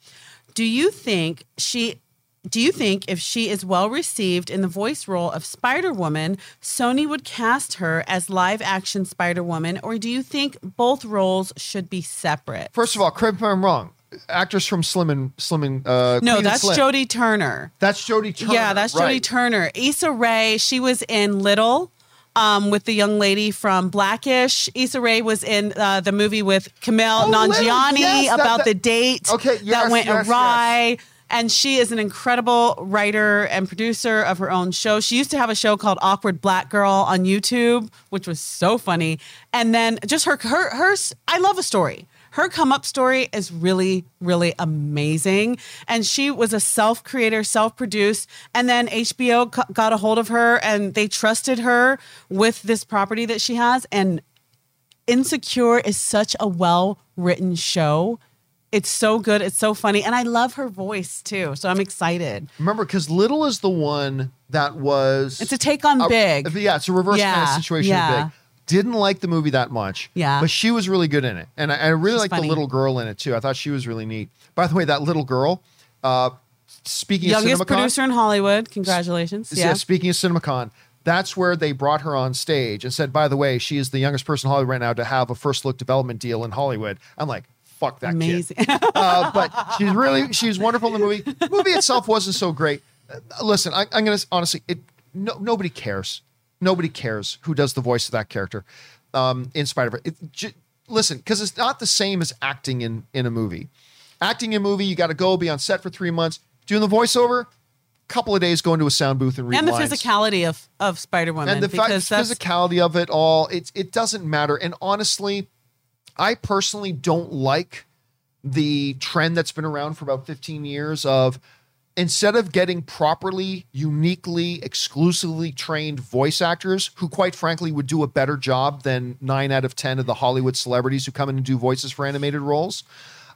Do you think she do you think if she is well received in the voice role of Spider Woman, Sony would cast her as live action Spider Woman, or do you think both roles should be separate? First of all, correct me if I'm wrong. Actress from Slim and Slim and uh, no, Queen and that's Slim. Jodie Turner. That's Jodie Turner. Yeah, that's right. Jodie Turner. Issa Rae, she was in Little. Um, with the young lady from Blackish, Issa Rae was in uh, the movie with Kumail Oh, Nanjiani yes, about that- the date Okay, yes, that went yes, awry. And she is an incredible writer and producer of her own show. She used to have a show called Awkward Black Girl on YouTube, which was so funny. And then just her, her, her. I love a story. Her come up story is really, really amazing. And she was a self creator, self produced. And then HBO got a hold of her and they trusted her with this property that she has. And Insecure is such a well written show. It's so good. It's so funny. And I love her voice too. So I'm excited. Remember, because Little is the one that was. It's a take on a- Big. Yeah, it's a reverse kind of situation yeah. Big. Didn't like the movie that much. Yeah. But she was really good in it. And I, I really She's liked funny. the little girl in it too. I thought she was really neat. By the way, that little girl, uh, speaking Youngest of CinemaCon, Youngest producer in Hollywood. Congratulations. Yeah. Yeah. Speaking of CinemaCon, that's where they brought her on stage and said, by the way, she is the youngest person in Hollywood right now to have a first look development deal in Hollywood. I'm like, fuck that Amazing. kid. Uh, but she's really, she's wonderful in the movie. The movie itself wasn't so great. Uh, listen, I, I'm going to honestly, it no, nobody cares. Nobody cares who does the voice of that character um, in Spider Verse. J- listen, because it's not the same as acting in in a movie. Acting in a movie, you got to go be on set for three months. Doing the voiceover, a couple of days, going to a sound booth and read and the lines. physicality of, of Spider Woman. and the physicality of it all. It it doesn't matter. And honestly, I personally don't like the trend that's been around for about 15 years of instead of getting properly, uniquely, exclusively trained voice actors who, quite frankly, would do a better job than nine out of 10 of the Hollywood celebrities who come in and do voices for animated roles,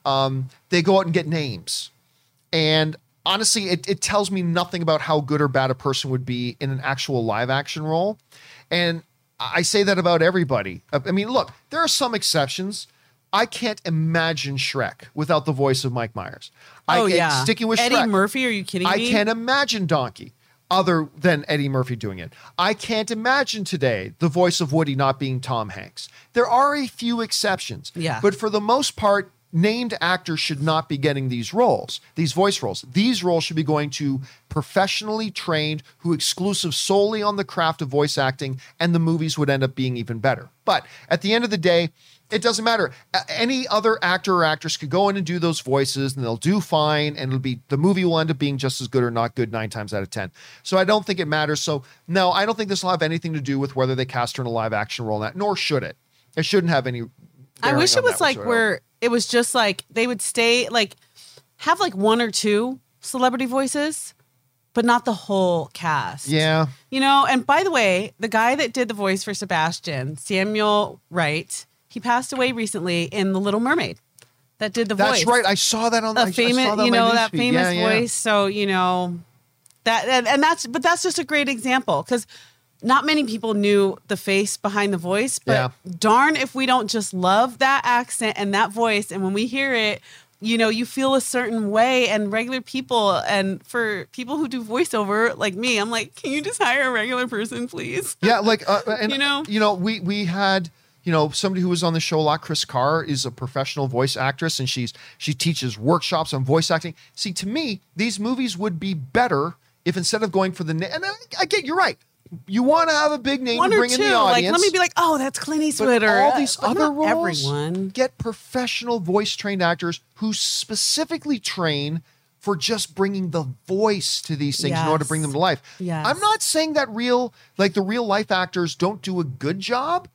um, they go out and get names. And honestly, it, it tells me nothing about how good or bad a person would be in an actual live action role. And I say that about everybody. Uh, I mean, look, there are some exceptions. I can't imagine Shrek without the voice of Mike Myers. I, oh, yeah. Sticking with Eddie Shrek. Murphy, are you kidding I me? I can't imagine Donkey other than Eddie Murphy doing it. I can't imagine today the voice of Woody not being Tom Hanks. There are a few exceptions. Yeah. But for the most part, named actors should not be getting these roles, these voice roles. These roles should be going to professionally trained who exclusive solely on the craft of voice acting and the movies would end up being even better. But at the end of the day, it doesn't matter. Any other actor or actress could go in and do those voices and they'll do fine and it'll be the movie will end up being just as good or not good 9 times out of 10. So I don't think it matters. So no, I don't think this will have anything to do with whether they cast her in a live action role or not, nor should it. It shouldn't have any I wish it was like where it was just like they would stay like have like one or two celebrity voices, but not the whole cast. Yeah. You know, and by the way, the guy that did the voice for Sebastian, Samuel Wright, he passed away recently in The Little Mermaid. That did the That's voice. That's right. I saw that on the famous, I saw that you know, that famous Yeah, yeah. voice. So you know that, and, and that's, but that's just a great example because not many people knew the face behind the voice. But Yeah. darn if we don't just love that accent and that voice, and when we hear it. You know, you feel a certain way, and regular people, and for people who do voiceover like me, I'm like, can you just hire a regular person, please? Yeah, like uh, and You know? you know, we we had you know somebody who was on the show a lot. Chris Carr is a professional voice actress, and she's she teaches workshops on voice acting. See, to me, these movies would be better if instead of going for the and I, I get you're right. You want to have a big name One to or bring two. in the Like, audience. let me be like, oh, that's Clint but Eastwood or all uh, these but other roles, Everyone. get professional voice trained actors who specifically train for just bringing the voice to these things in order to bring them to life. Yes. I'm not saying that real, like the real life actors don't do a good job.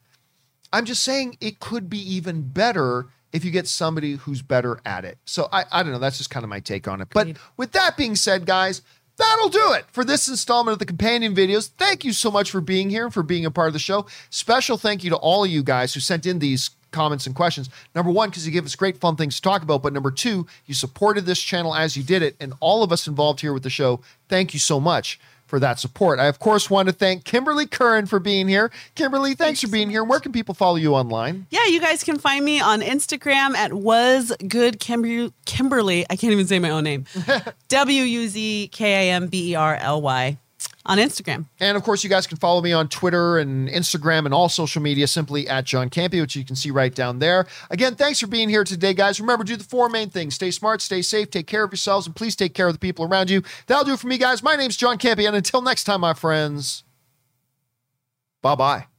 I'm just saying it could be even better if you get somebody who's better at it. So I, I don't know. That's just kind of my take on it. But with that being said, guys, That'll do it for this installment of the companion videos. Thank you so much for being here and for being a part of the show. Special thank you to all of you guys who sent in these comments and questions. Number one, because you give us great fun things to talk about. But number two, you supported this channel as you did it. And all of us involved here with the show, thank you so much for that support. I, of course, want to thank Kimberly Curran for being here. Kimberly, thanks for being here. Where can people follow you online? Yeah, you guys can find me on Instagram at was good Kimberly. Kimberly, I can't even say my own name. W U Z K A M B E R L Y on Instagram. And of course, you guys can follow me on Twitter and Instagram and all social media simply at John Campea, which you can see right down there. Again, thanks for being here today, guys. Remember, do the four main things stay smart, stay safe, take care of yourselves, and please take care of the people around you. That'll do it for me, guys. My name's John Campea, And until next time, my friends, bye bye.